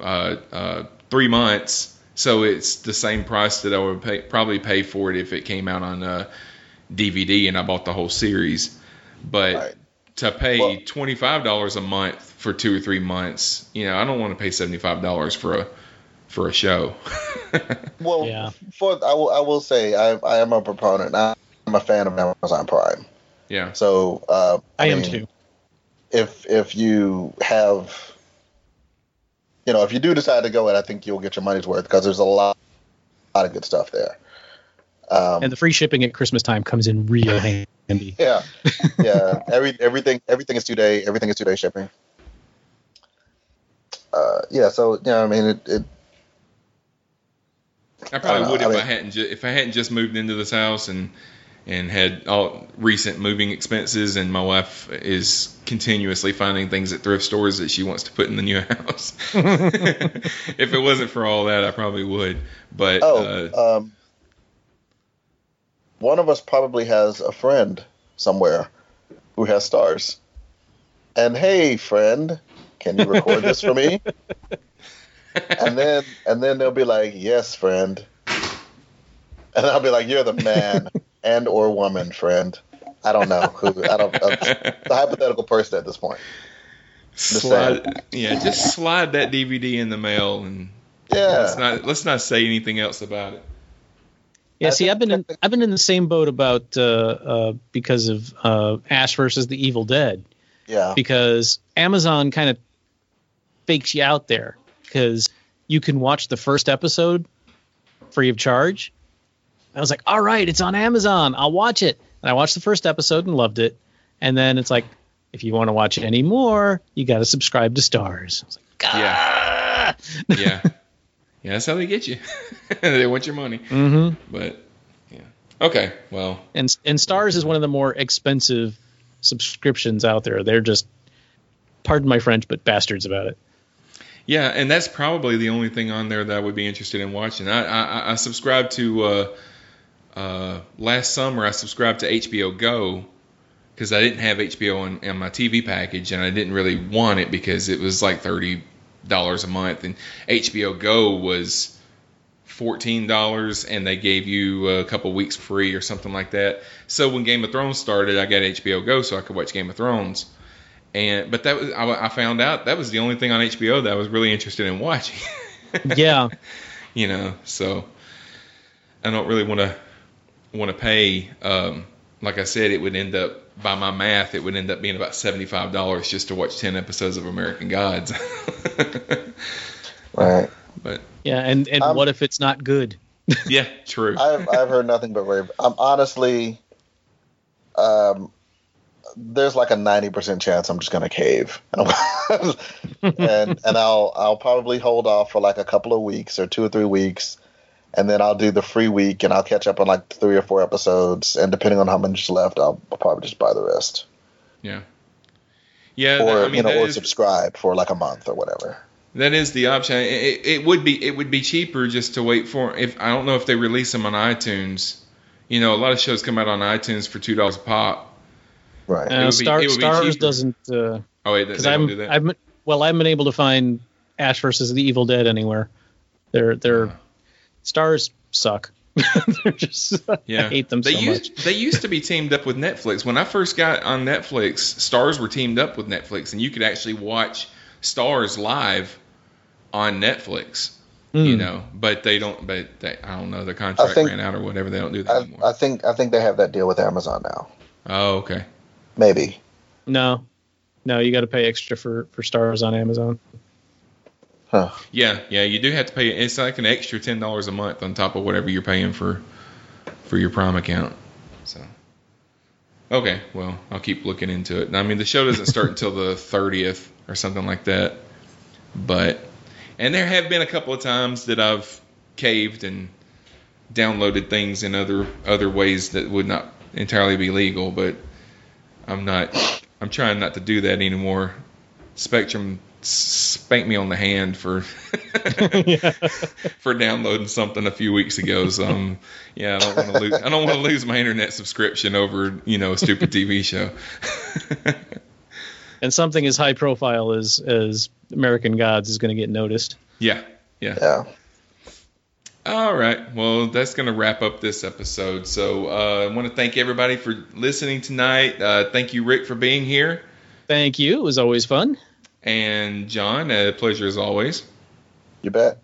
uh, uh, three months. So it's the same price that I would pay, probably pay for it if it came out on a DVD and I bought the whole series. But Right. to pay Well- twenty five dollars a month for two or three months, you know, I don't want to pay seventy five dollars for a for a show. [LAUGHS] Well, Yeah. for I will I will say I I am a proponent. I'm a fan of Amazon Prime. yeah. So uh, I am mean, too. If if you have you know, if you do decide to go in, I think you'll get your money's worth because there's a lot, lot of good stuff there. Um, and the free shipping at Christmas time comes in real [LAUGHS] handy. yeah, yeah. [LAUGHS] Every everything everything is two day. Everything is two day shipping. Uh, yeah. So yeah, I mean, it. it I probably I would don't if know, I, I hadn't ju- if I hadn't just moved into this house and and had all recent moving expenses and my wife is continuously finding things at thrift stores that she wants to put in the new [LAUGHS] house. [LAUGHS] if it wasn't for all that, I probably would. But uh, oh, um, one of us probably has a friend somewhere who has Starz. And hey, friend, can you record this for me? and then and then they'll be like, "Yes, friend." And I'll be like, "You're the man [LAUGHS] and or woman, friend." I don't know who. I don't. I'm [LAUGHS] the hypothetical person at this point. Just saying. slide, yeah, just slide that DVD in the mail and Yeah. let's not let's not say anything else about it. Yeah, see, I've been in, I've been in the same boat about uh, uh, because of uh, Ash versus the Evil Dead Yeah. because Amazon kind of fakes you out there because you can watch the first episode free of charge. I was like, all right, it's on Amazon. I'll watch it. And I watched the first episode and loved it. And then it's like, if you want to watch any more, you got to subscribe to Starz. I was like, Yeah. [LAUGHS] Yeah. Yeah, that's how they get you. [LAUGHS] they want your money. mm-hmm. But yeah. Okay. Well, and and Starz is one of the more expensive subscriptions out there. They're just, pardon my French, but bastards about it. Yeah, and that's probably the only thing on there that I would be interested in watching. I I, I subscribed to uh, uh, last summer. I subscribed to HBO Go because I didn't have HBO on, on my TV package, and I didn't really want it because it was like thirty dollars a month, and HBO Go was fourteen dollars, and they gave you a couple weeks free or something like that. So when Game of Thrones started, I got HBO Go so I could watch Game of Thrones and but that was I, I found out that was the only thing on HBO that I was really interested in watching. [LAUGHS] Yeah, you know, so I don't really want to want to pay. Um, like I said, it would end up by my math, it would end up being about seventy five dollars just to watch ten episodes of American Gods. [LAUGHS] Right. but yeah, and and Um, what if it's not good? [LAUGHS] yeah, true. I've I've heard nothing but rave. I'm honestly, um, there's like a ninety percent chance I'm just gonna cave, and [LAUGHS] and and I'll I'll probably hold off for like a couple of weeks or two or three weeks, and then I'll do the free week and I'll catch up on like three or four episodes, and depending on how much is left, I'll, I'll probably just buy the rest, yeah, yeah. or I mean, you know, or is- subscribe for like a month or whatever. That is the option. It, it, it would be it would be cheaper just to wait for if I don't know if they release them on iTunes. You know, a lot of shows come out on iTunes for two dollars a pop. Right. It Uh, Star, be Starz doesn't because Oh wait, they, they I'm do that. I've been- well I haven't been able to find Ash versus the Evil Dead anywhere. They're they're Uh-huh. Starz suck. [LAUGHS] they're just yeah, I hate them they so used much. they used to be teamed up with Netflix. When I first got on Netflix, Starz were teamed up with Netflix, and you could actually watch Starz live on Netflix. You Hmm. know, but they don't. But they, I don't know. The contract think- ran out or whatever. They don't do that I, anymore. I think I think they have that deal with Amazon now. oh, okay. Maybe. No, no, you got to pay extra for for Starz on Amazon. Huh. Yeah, yeah, you do have to pay. It's like an extra ten dollars a month on top of whatever you're paying for for your Prime account. So, okay, well, I'll keep looking into it. I mean, the show doesn't start until the thirtieth or something like that. But, and there have been a couple of times that I've caved and downloaded things in other other ways that would not entirely be legal. But I'm not. I'm trying not to do that anymore. Spectrum spanked me on the hand for [LAUGHS] [LAUGHS] for downloading something a few weeks ago. So um, yeah, I don't want to lose. I don't want to lose my internet subscription over you know a stupid TV show. [LAUGHS] And something as high profile as as American Gods is going to get noticed. yeah, yeah. Yeah. All right. Well, that's going to wrap up this episode. So uh, I want to thank everybody for listening tonight. Uh, thank you, Rick, for being here, Thank you. It was always fun. And John. A pleasure as always. You bet.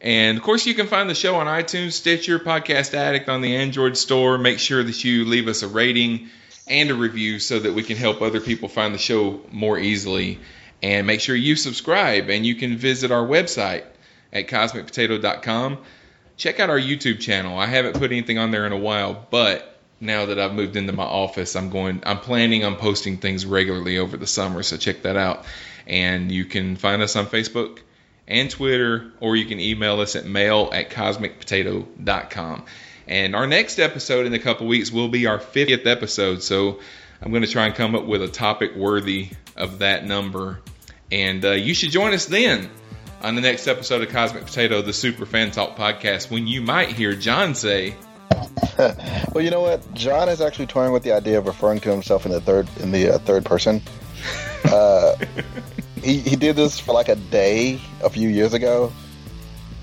And of course, you can find the show on iTunes, Stitcher, Podcast Addict on the Android store. Make sure that you leave us a rating and a review so that we can help other people find the show more easily. And make sure you subscribe, and you can visit our website at cosmicpotato.com. Check out our YouTube channel. I haven't put anything on there in a while, but now that I've moved into my office, I'm going. I'm planning on posting things regularly over the summer, so check that out. And you can find us on Facebook and Twitter, or you can email us at mail at cosmicpotato.com. And our next episode in a couple weeks will be our 50th episode, so I'm going to try and come up with a topic worthy of that number. And uh, you should join us then on the next episode of Cosmic Potato, the Super Fan Talk podcast, when you might hear John say, [LAUGHS] well, you know what? John is actually toying with the idea of referring to himself in the third in the uh, third person. [LAUGHS] Uh, he he did this for like a day a few years ago,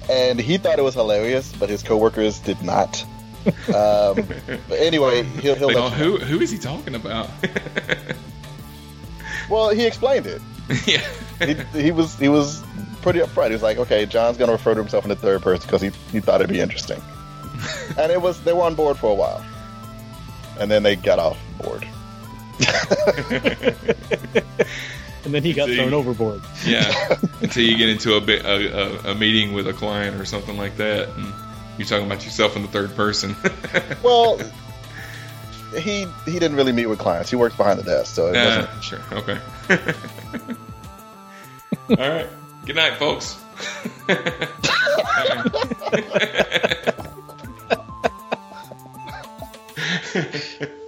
and he thought it was hilarious, but his coworkers did not. Um, but anyway, he'll he'll. Like, oh, who who is he talking about? [LAUGHS] Well, he explained it. yeah. He, he was he was pretty upfront. He was like, okay, John's going to refer to himself in the third person because he he thought it'd be interesting. [LAUGHS] and it was they were on board for a while, and then they got off board. [LAUGHS] And then he got See. thrown overboard. Yeah, [LAUGHS] until you get into a, bit, a, a, a meeting with a client or something like that, and you're talking about yourself in the third person. Well, he he didn't really meet with clients. He worked behind the desk, so it wasn't. Ah, sure, okay. All right. Good night, folks. Right. [LAUGHS]